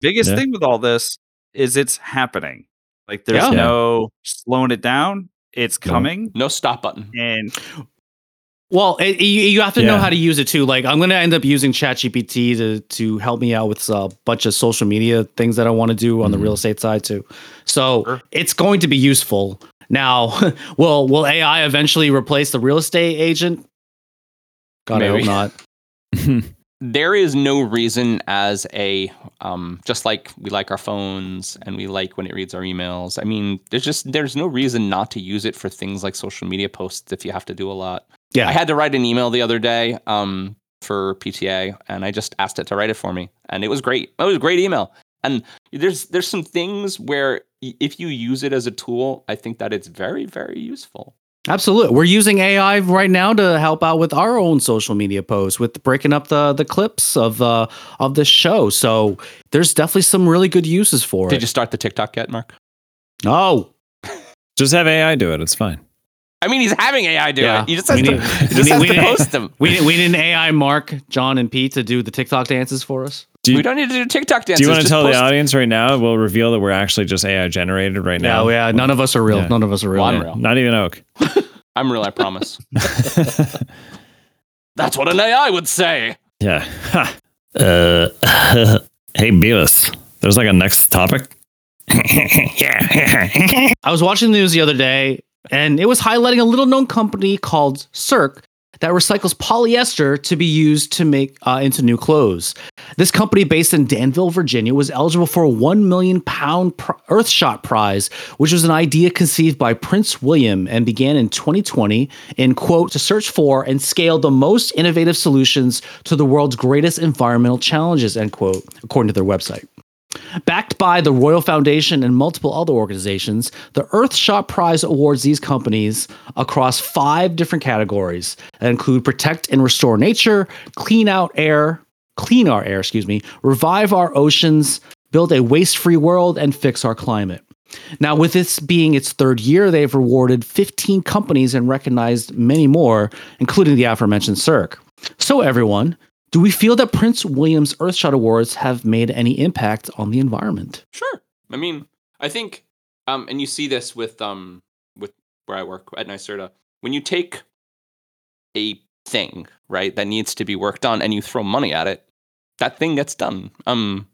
Biggest Yeah. thing with all this is it's happening. Like there's Yeah. no slowing it down. It's No. coming. no stop button And well, it, you, you have to know how to use it too. Like I'm gonna end up using ChatGPT to to help me out with a bunch of social media things that I want to do on the Mhm. real estate side too. So Sure. it's going to be useful. Now, [laughs] will will AI eventually replace the real estate agent? God, I hope not. [laughs] there is no reason as a um, just like we like our phones and we like when it reads our emails i mean there's just there's no reason not to use it for things like social media posts if you have to do a lot Yeah. i had to write an email the other day um, for pta and i just asked it to write it for me and it was great it was a great email and there's there's some things where if you use it as a tool i think that it's very very useful Absolutely. We're using AI right now to help out with our own social media posts with breaking up the the clips of uh of the show. So there's definitely some really good uses for did it. Did you start the tiktok yet mark no. Just have AI do it. It's fine. I mean he's having ai do Yeah. it he just We to, need- [laughs] we just need- has we to need- post them We we need an AI Mark, John and Pete to do the TikTok dances for us. Do you, we don't need to do TikTok dances. do you want to just tell the audience right now? We'll reveal that we're actually just AI generated right now. Yeah, yeah. None of us are real. Yeah. None of us are real. Well, I'm real. Not even Oak. [laughs] [laughs] I'm real, I promise. That's what an AI would say. yeah. Ha. Uh, hey, Beavis. There's like a next topic. yeah. I was watching the news the other day, and it was highlighting a little known company called Circ that recycles polyester to be used to make uh, into new clothes. This company, based in Danville, Virginia, was eligible for a one million pound pr- Earthshot Prize, which was an idea conceived by Prince William and began in 2020 in quote to search for and scale the most innovative solutions to the world's greatest environmental challenges end quote, according to their website. Backed by the Royal Foundation and multiple other organizations, the Earthshot Prize awards these companies across five different categories that include protect and restore nature, clean out air, clean our air, excuse me, revive our oceans, build a waste-free world, and fix our climate. Now, with this being its third year, they've rewarded 15 companies and recognized many more, including the aforementioned Circ. So, everyone, do we feel that Prince William's Earthshot Awards have made any impact on the environment? Sure. I mean, I think, um, and you see this with um, with where I work at NYSERDA. When you take a thing, right, that needs to be worked on, and you throw money at it, that thing gets done. Um,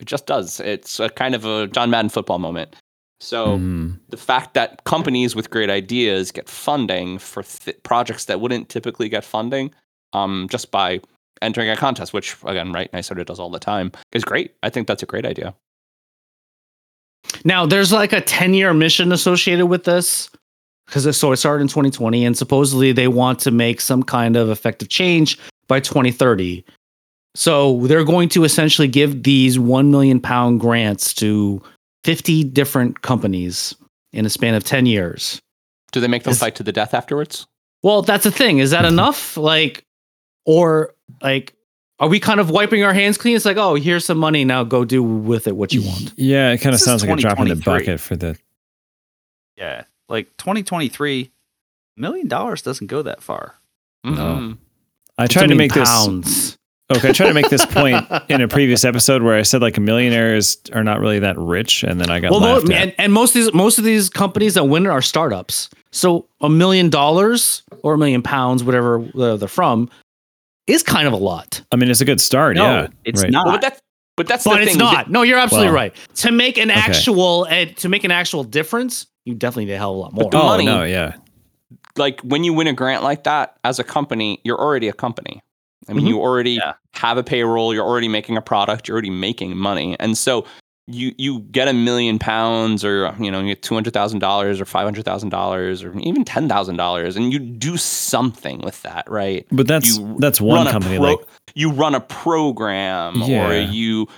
it just does. It's a kind of a John Madden football moment. So Mm. the fact that companies with great ideas get funding for th- projects that wouldn't typically get funding, um, just by entering a contest, which again, right, NYSERDA does all the time, is great. I think that's a great idea. Now, there's like a 10 year mission associated with this because so it started in 2020, and supposedly they want to make some kind of effective change by 2030. So they're going to essentially give these 1 million pound grants to 50 different companies in a span of 10 years. Do they make them Is- fight to the death afterwards? Well, that's the thing. Is that [laughs] enough? Like, or like, Are we kind of wiping our hands clean? It's like, oh, here's some money. Now go do with it what you want. Yeah, it kind of This sounds like a drop in the bucket for the. Yeah, like 2023, million dollars doesn't go that far. No. Mhm. I It's tried to only make this. Okay, I tried to make this point [laughs] in a previous episode where I said like millionaires are not really that rich, and then I got Well, mo- laughed at. and, and most of these most of these companies that win are startups. So a million dollars or a million pounds, whatever they're from, is kind of a lot. I mean, it's a good start. No, yeah, it's right. not. Well, but that's but that's But the it's thing. not. No, you're absolutely Well, right. To make an okay. actual uh, to make an actual difference, you definitely need a hell of a lot more. the Oh money- no, yeah, like when you win a grant like that as a company, you're already a company. I mean, Mhm. you already Yeah. have a payroll, you're already making a product, you're already making money. And so you you get a million pounds or you know, you get two hundred thousand dollars or five hundred thousand dollars or even ten thousand dollars and you do something with that, right? but that's You that's one company. pro- like you run a program or you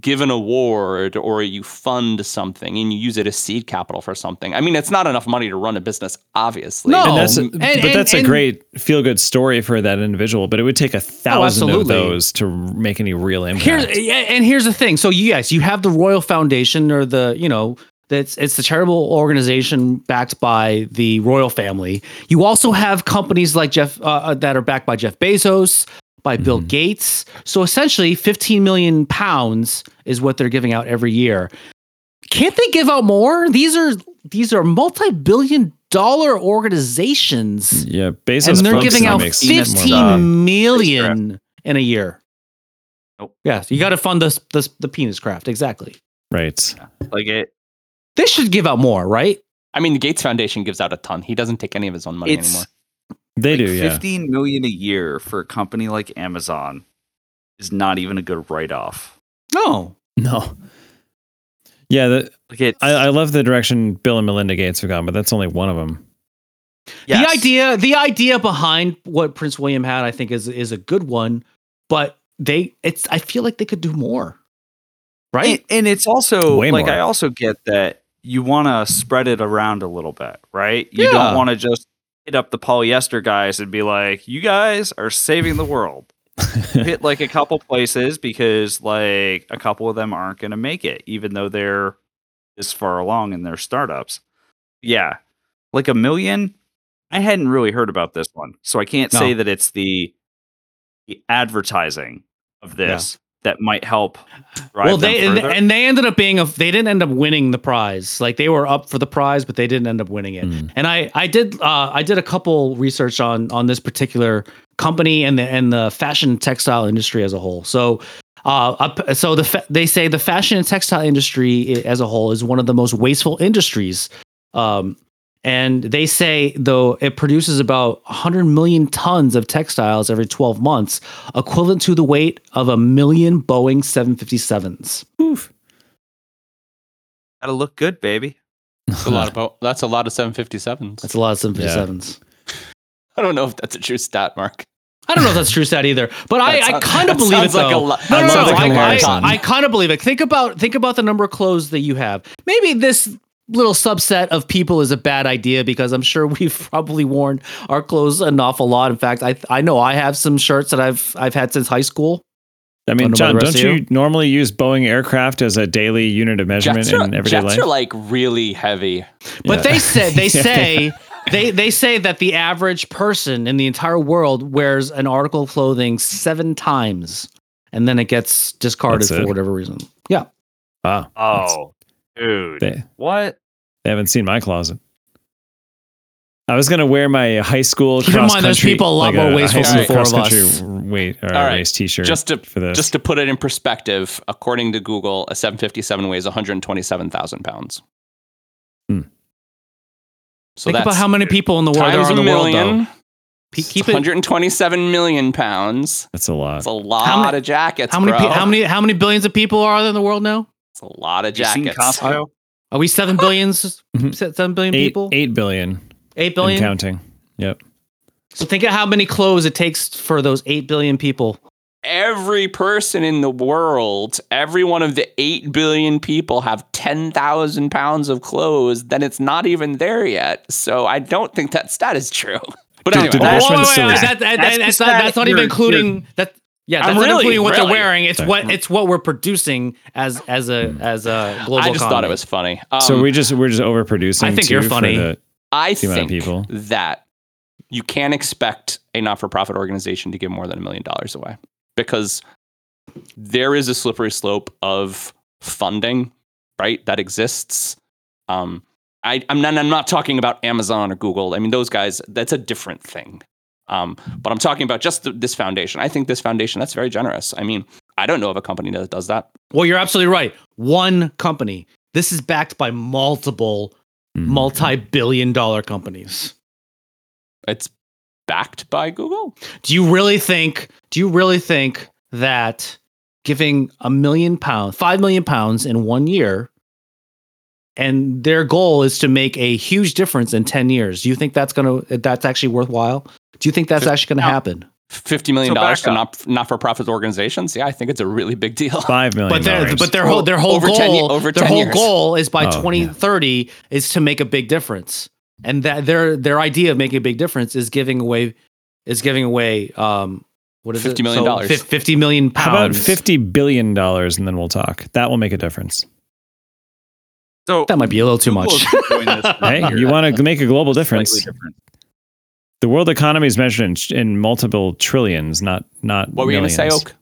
give an award or you fund something and you use it as seed capital for something. I mean, it's not enough money to run a business, obviously. No. and that's a, and- but and- that's a great feel good story for that individual. But it would take a thousand of those to make any real impact. Here's and here's the thing. So yes, you have the Royal Foundation or the you know that's it's the charitable organization backed by the royal family. You also have companies like Jeff uh, that are backed by Jeff Bezos, by Bill Mhm. Gates. So essentially, 15 million pounds is what they're giving out every year. Can't they give out more? These are these are multi-billion dollar organizations, yeah, Bezos and they're giving out makes more 15 than- million in a year. Nope. Yes, you got to fund this, this the penis craft exactly. right. like it. They should give out more, right? I mean, the Gates Foundation gives out a ton. He doesn't take any of his own money It's anymore. They like do, yeah. 15 million a year for a company like Amazon is not even a good write off. No. No. Yeah, the, Like. I, I love the direction Bill and Melinda Gates have gone, but that's only one of them. yes. The idea, the idea behind what Prince William had, I think, is is a good one. But they, it's, I feel like they could do more, right? And, and it's also Way like more. I also get that you want to spread it around a little bit, right? You Yeah. don't want to just hit up the polyester guys and be like, "You guys are saving the world." [laughs] hit like a couple places because like a couple of them aren't going to make it, even though they're this far along in their startups. Yeah, like a million. I hadn't really heard about this one, so I can't say that it's the, the advertising of this that might help. Drive well, they and, and they ended up being a. They didn't end up winning the prize. Like they were up for the prize, but they didn't end up winning it. Mm. And I, I did, uh, I did a couple research on on this particular company and the and the fashion and textile industry as a whole. So, uh, so the fa- they say the fashion and textile industry as a whole is one of the most wasteful industries. Um, and they say though it produces about 100 million tons of textiles every 12 months, equivalent to the weight of a million Boeing 757s. Oof. Gotta look good, baby. That's a lot of bo- that's a lot of 757s. That's a lot of 757s. [laughs] I don't know if that's a true stat, Mark. I don't know if that's true stat either, but I, That I kind of believe it sounds like a though. lot- no, I no, no, the I. I, I kind of believe it. Think about think about the number of clothes that you have. Maybe this little subset of people is a bad idea because I'm sure [laughs] we've probably worn our clothes an awful lot. In fact, I I know I have some shirts that I've I've had since high school. I I mean, don't John, about the rest don't of you normally use Boeing aircraft as a daily unit of measurement Jets are, in everyday jets life? are like really heavy. But Yeah. they said [laughs] they say they they say that the average person in the entire world wears an article of clothing seven times, and then it gets discarded That's for whatever reason. Yeah. Ah, wow. Oh, dude. They, What? they haven't seen my closet. I was gonna wear my high school Keep in cross mind, there's people a lot like more a, wasteful than school the four of us. country weight or All right, race T-shirt. Just to for this. just to put it in perspective, according to Google, a 757 weighs 127,000 pounds. Hmm. So Think that's about how many people in the world there are a in the world, million. though. Pe- Keep it. 127 million pounds. That's a lot. That's a lot How many- of jackets. How many? bro. Pe- how many? How many billions of people are there in the world now? It's a lot of You seen jackets. Costco? Are we seven billions? Mhm. se- seven billion Eight, people? Eight billion. Eight billion. counting. Yep. So think of how many clothes it takes for those eight billion people. Every person in the world, every one of the 8 billion people have 10,000 pounds of clothes, then it's not even there yet. So I don't think that stat is true. [laughs] But anyway. That's not even including that. Yeah, I'm that's not really- what really- they're wearing. It's Sorry. what it's what we're producing as as a as a global. I just thought it was funny. Um, so we just we're just overproducing. I think you're funny. the- I the amount of think people. that you can't expect a not-for-profit organization to give more than a million dollars away because there is a slippery slope of funding, right? That exists. Um, I, I'm not. I'm not talking about Amazon or Google. I mean, those guys. That's a different thing. Um, but I'm talking about just th- this foundation. I think this foundation that's very generous. I mean, I don't know of a company that does that. Well, you're absolutely right. One company. This is backed by multiple Mhm. multi-billion dollar companies. It's backed by Google. Do you really think? Do you really think that giving a million pounds, five million pounds in one year, and their goal is to make a huge difference in ten years? Do you think that's gonna? That's actually worthwhile? Do you think that's actually going to no. happen? Fifty million dollars back to not not for profit organizations. Yeah, I think it's a really big deal. [laughs] Five million. But their dollars. but their whole their whole over goal 10 ye- over their whole years. goal is by Oh, yeah. 2030 is to make a big difference. And that their their idea of making a big difference is giving away is giving away um what is $50 it? million So, dollars. fif- 50 million pounds. How about fifty billion dollars, and then we'll talk. That will make a difference. So That might be a little too much. Google's been doing this [laughs] for Hey, you want to make a global Slightly difference? Different. The world economy is measured in, in multiple trillions, not not. What were you going to say, millions. Oak?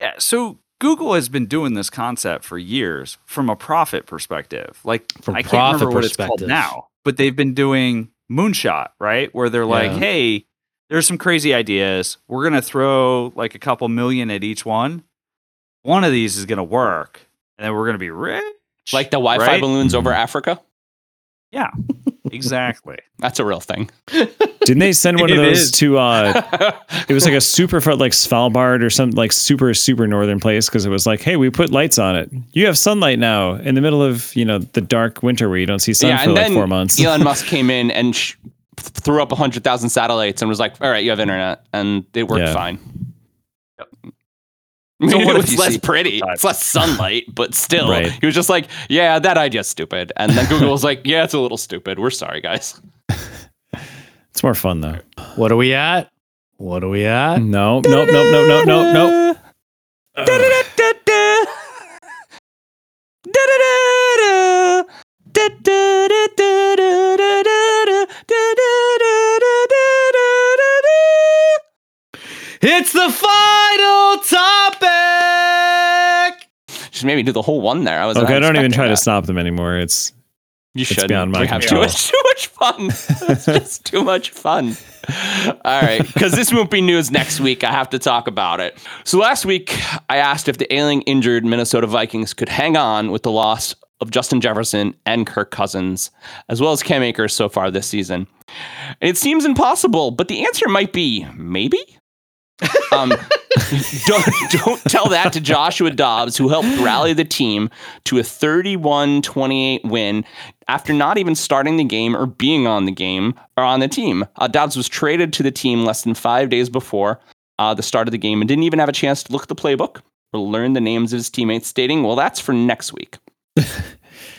Yeah, so Google has been doing this concept for years from a profit perspective. Like From I can't profit remember what it's called now, but they've been doing Moonshot, right? Where they're like, Yeah. "Hey, there's some crazy ideas. We're going to throw like a couple million at each one. One of these is going to work, and then we're going to be rich." Like the Wi-Fi right? balloons over Mhm. Africa? Yeah. Exactly. [laughs] That's a real thing. Didn't they send [laughs] one of those is. to? uh [laughs] It was like a super far, like Svalbard or some like super super northern place because it was like, hey, we put lights on it. You have sunlight now in the middle of you know the dark winter where you don't see sun yeah, for and like then four months. Elon Musk came in and sh- threw up hundred thousand satellites and was like, "All right, you have internet," and it worked Yeah. fine. [laughs] So [laughs] what if it's you less pretty, [laughs] it's less sunlight, but still, Right. he was just like, "Yeah, that idea's stupid." And then Google was like, "Yeah, it's a little stupid. We're sorry, guys." It's more fun though. what are we at? What are we at? No, nope, nope, nope, nope, nope, nope. It's the final Me do the whole one there. I was Okay, I don't even try to stop them anymore. It's You should. beyond my we have too much, too much fun. [laughs] it's just too much fun. All right, because this won't be news next week. I have to talk about it. So last week, I asked if the ailing, injured Minnesota Vikings could hang on with the loss of Justin Jefferson and Kirk Cousins, as well as Cam Akers so far this season. And it seems impossible, but the answer might be maybe. Um, [laughs] don't don't tell that to Joshua Dobbs, who helped rally the team to a 31-28 win after not even starting the game or being on the game or on the team. Uh, Dobbs was traded to the team less than five days before uh, the start of the game and didn't even have a chance to look at the playbook or learn the names of his teammates, stating, "Well, that's for next week." [laughs]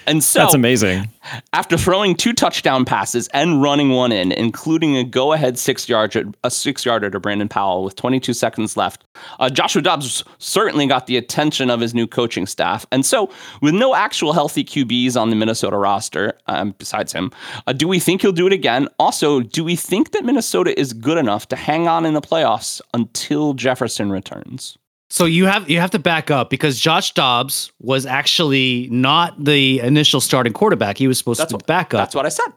And so, that's amazing. after throwing two touchdown passes and running one in, including a go-ahead six-yarder, a six-yarder to Brandon Powell with 22 seconds left, uh, Joshua Dobbs certainly got the attention of his new coaching staff. And so, with no actual healthy QBs on the Minnesota roster um, besides him, uh, do we think he'll do it again? Also, do we think that Minnesota is good enough to hang on in the playoffs until Jefferson returns? So you have you have to back up because Josh Dobbs was actually not the initial starting quarterback. He was supposed That's to what- back up. That's what I said.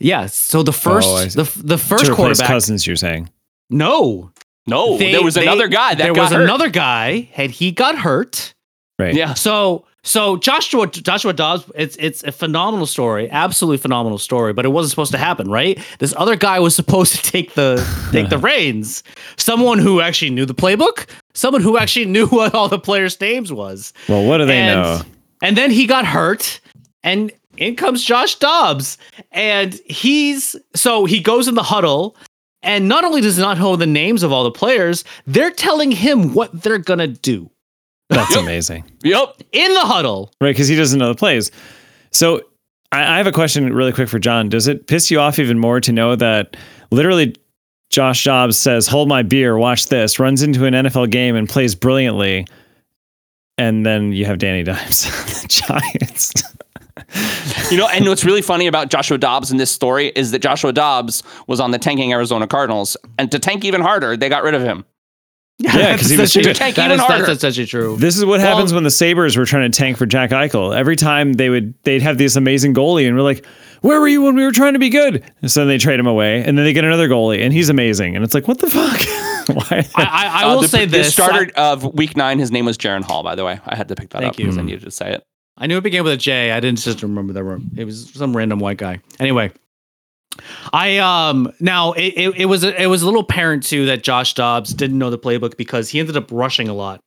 Yeah. So the oh, first Oh, the the first replace quarterback. Cousins, you're saying? No, No, They- there was they- another guy that there got was hurt. another guy, and he got hurt. Right. Yeah. So so Joshua Joshua Dobbs, it's it's a phenomenal story, absolutely phenomenal story, but it wasn't supposed to happen, right? This other guy was supposed to take the take the [laughs] reins. Someone who actually knew the playbook, someone who actually knew [laughs] what all the players' names was. Well, what do they and, know? And then he got hurt, and in comes Josh Dobbs, and he's so he goes in the huddle. And not only does he not know the names of all the players, they're telling him what they're gonna do That's [laughs] amazing. Yep. in the huddle. Right, because he doesn't know the plays. So I, I have a question really quick for John. Does it piss you off even more to know that literally Josh Dobbs says, "Hold my beer, watch this." Runs into an NFL game and plays brilliantly, and then you have Danny Dimes, [laughs] the Giants. You know, and what's really funny about Joshua Dobbs in this story is that Joshua Dobbs was on the tanking Arizona Cardinals, and to tank even harder, they got rid of him. Yeah, 'cause he was That's- Tank that even is- harder. that's essentially true. This is what Well- happens when the Sabres were trying to tank for Jack Eichel. Every time they would they'd have this amazing goalie and we're like, Where were you when we were trying to be good? And so then they trade him away and then they get another goalie and he's amazing. And it's like, what the fuck? [laughs] Why I, I, I Uh, will the, say the this. starter of week nine, his name was Jaren Hall, by the way. I had to pick that Thank up you. because I needed to say it. I knew it began with a J. I didn't just remember that room. It was some random white guy. Anyway, I um now it, it, it was a, it was a little apparent too that Josh Dobbs didn't know the playbook because he ended up rushing a lot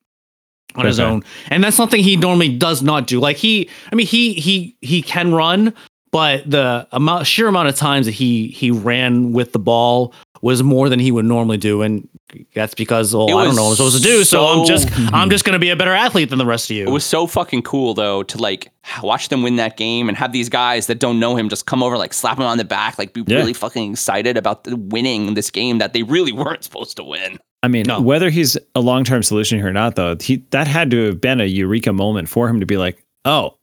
on his own, and that's something he normally does not do. Like he, I mean, he he he can run, but the amount sheer amount of times that he he ran with the ball was more than he would normally do, and that's because well, I don't know what I'm supposed to do, so, I'm so- just I'm just gonna be a better athlete than the rest of you. It was so fucking cool though to like watch them win that game and have these guys that don't know him just come over like slap him on the back, like be Yeah. really fucking excited about the winning this game that they really weren't supposed to win. I mean, No. whether he's a long term solution here or not, though, he that had to have been a eureka moment for him to be like, oh,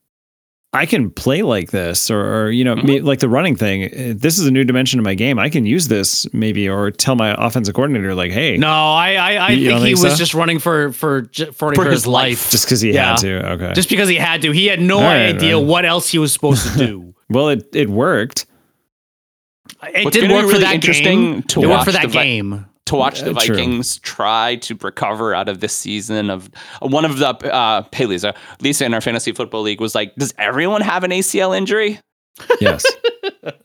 I can play like this, or, or you know, Mm-hmm. me- like the running thing. uh, This is a new dimension of my game. I can use this maybe, or tell my offensive coordinator like, hey, No, I I, I You think he think was just running for for j- for, For his, his life. life, just because he Yeah. had to. Okay. just because he had to. He had no All right, idea man. what else he was supposed to do. [laughs] well, it it worked. it What's did gonna be work for really that interesting game. to it worked for that the Vi- game. To watch the Uh, true. Vikings try to recover out of this season of one of the uh hey Lisa, Lisa in our fantasy football league was like, Does everyone have an ACL injury? Yes.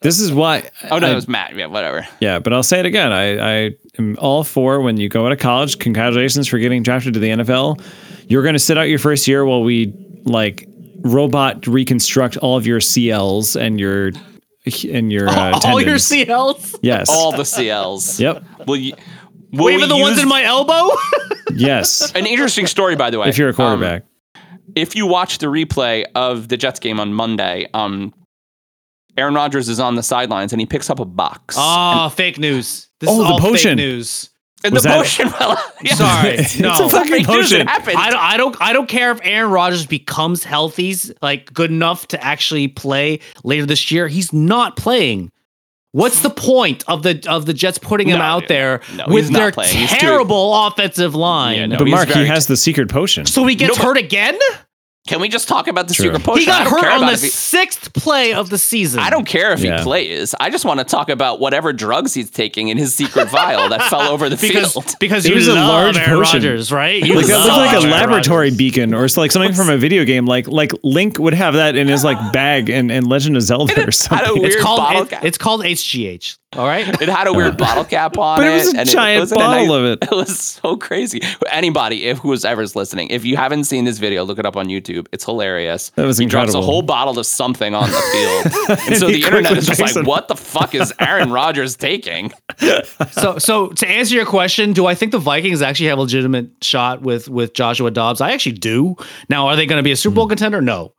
this is why. [laughs] Oh no, I- it was Matt. Yeah, whatever. Yeah, but I'll say it again. I, I am all for when you go out of college. Congratulations for getting drafted to the NFL. You're going to sit out your first year while we like robot reconstruct all of your CLs and your and your uh, [laughs] All your. CLs, yes. All the CLs. Yep. Well, you will even we the ones in my elbow. [laughs] Yes. an interesting story by the way. if you're a Um, quarterback. if you watch the replay of the Jets game on Monday, um, Aaron Rodgers is on the sidelines and he picks up a box. oh, fake news. This Oh, is the all fake potion. news. and was the that- motion. [laughs] Yeah. Sorry, [laughs] It's no. a fucking potion. It. I don't, I don't I don't care if Aaron Rodgers becomes healthy, like good enough to actually play later this year. He's not playing. What's the point of the of the Jets putting him No, out yeah. there No, with their playing. Too- terrible offensive line? Yeah, no. but Mark, he very- has the secret potion. So he gets No, hurt again? Can we just talk about the True. secret potion? he got hurt on the he- sixth play of the season. I don't care if Yeah. he plays. I just want to talk about whatever drugs he's taking in his secret vial that fell over the [laughs] because field. because It you was a love large Aaron potion. Rodgers, right? You Like, it love looked like a laboratory Rodgers. beacon or like something from a video game. Like like Link would have that in his like bag in, in Legend of Zelda or something. It's called it- it's called HGH. All right. It had a weird [laughs] bottle cap on But it. it was a and giant wasn't bottle nice- of it. [laughs] It was so crazy. Anybody, if who's ever's listening, if you haven't seen this video, look it up on YouTube. It's hilarious. That was he drops a whole bottle of something on the field, [laughs] and so the internet is just like, it. "What the fuck is Aaron Rodgers taking?" so so to answer your question, do I think the Vikings actually have a legitimate shot with with Joshua Dobbs? I actually do. Now, are they going to be a Super Bowl hmm. contender? No.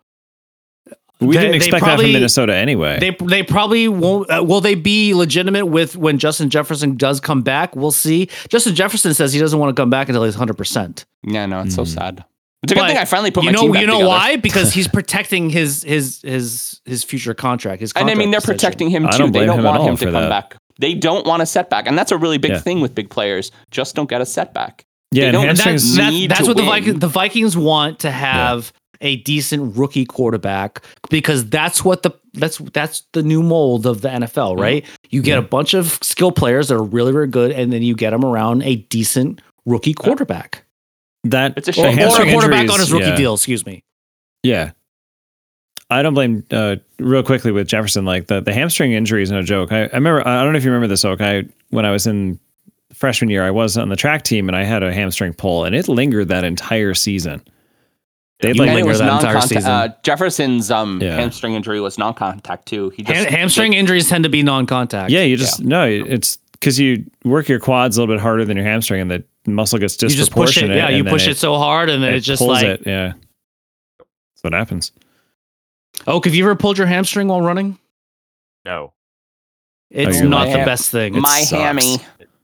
We They- didn't they expect that probably- from Minnesota anyway. They they probably won't. Uh, will they be legitimate with when Justin Jefferson does come back? We'll see. Justin Jefferson says he doesn't want to come back until he's hundred percent. Yeah, no, it's so Mm. sad. It's a good thing I finally put you my know team back you know together. why? [laughs] Because he's protecting his his his his future contract. His And I mean, they're extension. protecting him too. don't they don't him want him to come that. back. They don't want a setback, and that's a really big Yeah. thing with big players. Just don't get a setback. yeah, they and don't- And hamstrings. that's, that, that's to what the. Vikings the Vikings want to have a decent rookie quarterback because that's what the that's that's the new mold of the NFL, right? You get a bunch of skill players that are really really good, and then you get them around a decent rookie quarterback that It's a shame. or a quarterback injuries, on his rookie yeah. deal. Excuse me. Yeah. I don't blame uh real quickly with Jefferson like the the hamstring injury is no joke. I, I remember I don't know if you remember this Oak. I when I was in freshman year I was on the track team and I had a hamstring pull and it lingered that entire season. They'd You like it linger was that entire non-contact. season. Uh, Jefferson's um, Yeah. hamstring injury was non-contact too. He just Ham- hamstring injuries tend to be non-contact. Yeah, you just no, it's because you work your quads a little bit harder than your hamstring and the muscle gets you just push it. disproportionate. Yeah, you push it, so hard, and then it it's just pulls like, it. Yeah. That's what happens. oh, have you ever pulled your hamstring while running? No. It's you're not right. the best thing. my sucks. hammy.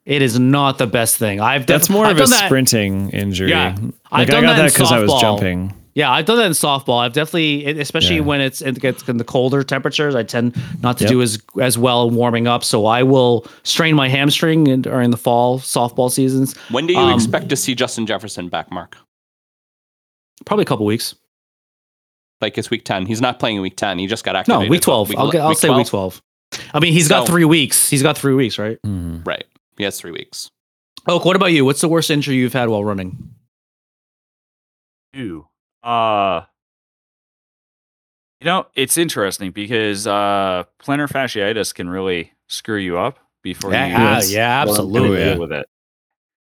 It is not the best thing. I've def- That's more I've of a that- sprinting injury. Yeah. like I've done I got that because I was jumping. Yeah, I've done that in softball. I've definitely, especially Yeah. when it's it gets in the colder temperatures, I tend not to Yep. do as as well warming up. So I will strain my hamstring in, during the fall softball seasons. When do you Um, expect to see Justin Jefferson back, Mark? Probably a couple weeks. Like it's week ten. He's not playing week ten. He just got activated. No, activated. week twelve. I'll, get, I'll say week twelve. I mean, he's got three weeks. He's got three weeks, right? Mhm. Right. He has three weeks. Oak, what about you? What's the worst injury you've had while running? Ew. Uh you know, it's interesting because uh plantar fasciitis can really screw you up before Yeah, you ah, learn yeah, absolutely. deal with it.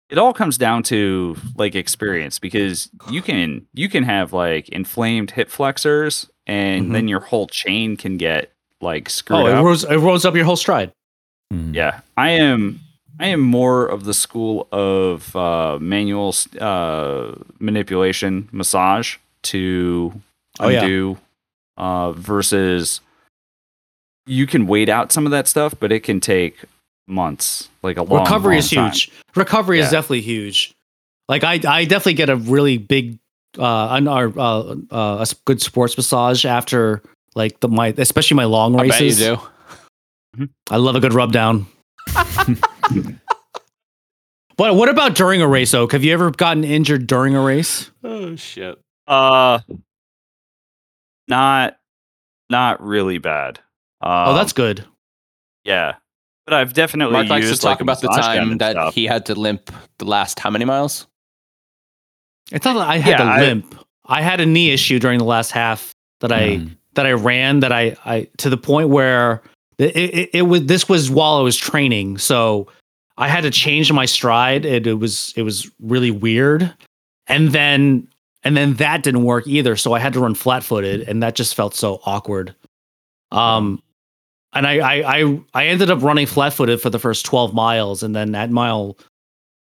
It all comes down to like experience because you can you can have like inflamed hip flexors and Mhm. then your whole chain can get like screwed Oh, it up. rolls, it rolls up your whole stride. Mhm. Yeah, I am. I am more of the school of uh, manual uh, manipulation, massage to Oh, yeah. undo, uh, versus you can wait out some of that stuff, but it can take months, like a long Recovery long is time. huge. Recovery is definitely huge. Like I, I definitely get a really big, uh, an- uh, uh, uh, good sports massage after like the my, especially my long I bet you races. do. I love a good rub down. [laughs] [laughs] but what about during a race, Oak? Have you ever gotten injured during a race? Oh shit. Uh, not, not really bad. Um, oh, that's good. yeah. But I've definitely Mark likes to talk like, about the massage gun time that stuff. he had to limp the last how many miles? It's not that I had Yeah, to I- limp. I had a knee issue during the last half that I Mhm. that I ran that I I to the point where it, it, it was this was while I was training, so I had to change my stride. It, it was it was really weird, and then and then that didn't work either. So I had to run flat footed, and that just felt so awkward. Um, and I I I, I ended up running flat footed for the first twelve miles, and then at mile,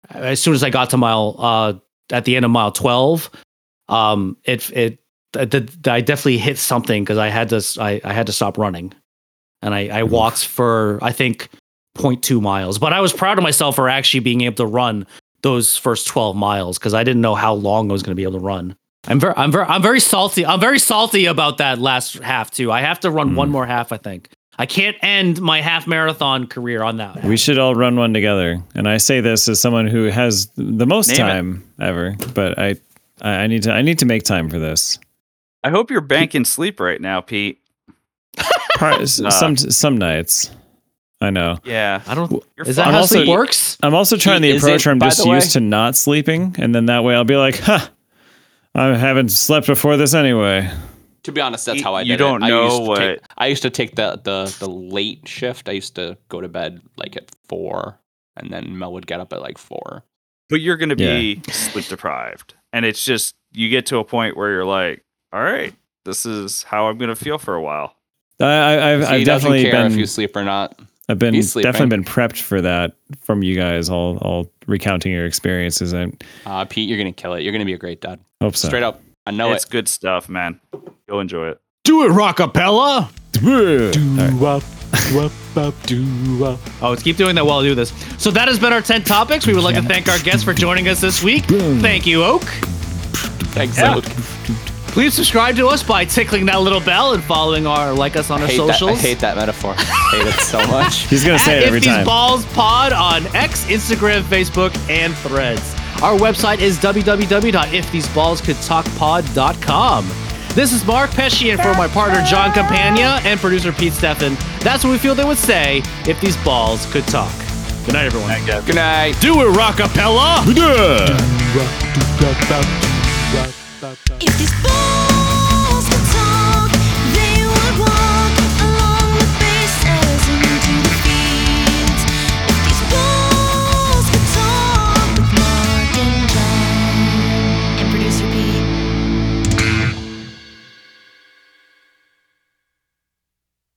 as soon as I got to mile uh at the end of mile twelve, um, it it I definitely hit something because I had to I, I had to stop running, and I I walked for I think 0.2 miles, but I was proud of myself for actually being able to run those first 12 miles because I didn't know how long I was going to be able to run. I'm very I'm very I'm very salty. I'm very salty about that last half too. I have to run Hmm. one more half. I think I can't end my half marathon career on that. We should all run one together. And I say this as someone who has the most Name it. time ever, but I, I I need to I need to make time for this. I hope you're banking sleep right now, Pete. Part, [laughs] some some nights. I know. Yeah. I don't. You're Is that how I'm also- sleep works? I'm also trying the Is approach it, where I'm just used to not sleeping, and then that way I'll be like, huh, I haven't slept before this anyway. To be honest, that's how I did you don't it. I know used to what- Take, I used to take the, the the late shift. I used to go to bed like at four, and then Mel would get up at like four. But you're going to be sleep deprived. And it's just, you get to a point where you're like, all right, this is how I'm going to feel for a while. I, I, I've, So he I've doesn't definitely care been if you sleep or not. I've been he's sleeping. definitely been prepped for that from you guys, all all recounting your experiences. I Uh, Pete, you're gonna kill it. You're gonna be a great dad. hope so. Straight up, I know it's it. good stuff, man. You'll enjoy it. Do it, rockapella. All right. Oh, let's keep doing that while I do this. So that has been our 10 topics. We would like to thank our guests for joining us this week. Thank you, Oak. Thanks, Yeah. Oak. Please subscribe to us by tickling that little bell and following our like us on I our hate, that, I socials. hate that metaphor. I hate it so much. [laughs] He's gonna say At it every time. If These. Balls Pod on X, Instagram, Facebook, and Threads. Our website is www.iftheseballscouldtalkpod.com. This is Mark Pesci, and for my partner John Campagna and producer Pete Steffen, that's what we feel they would say if these balls could talk. Good night, everyone. Good night. Do it, rockapella! If these balls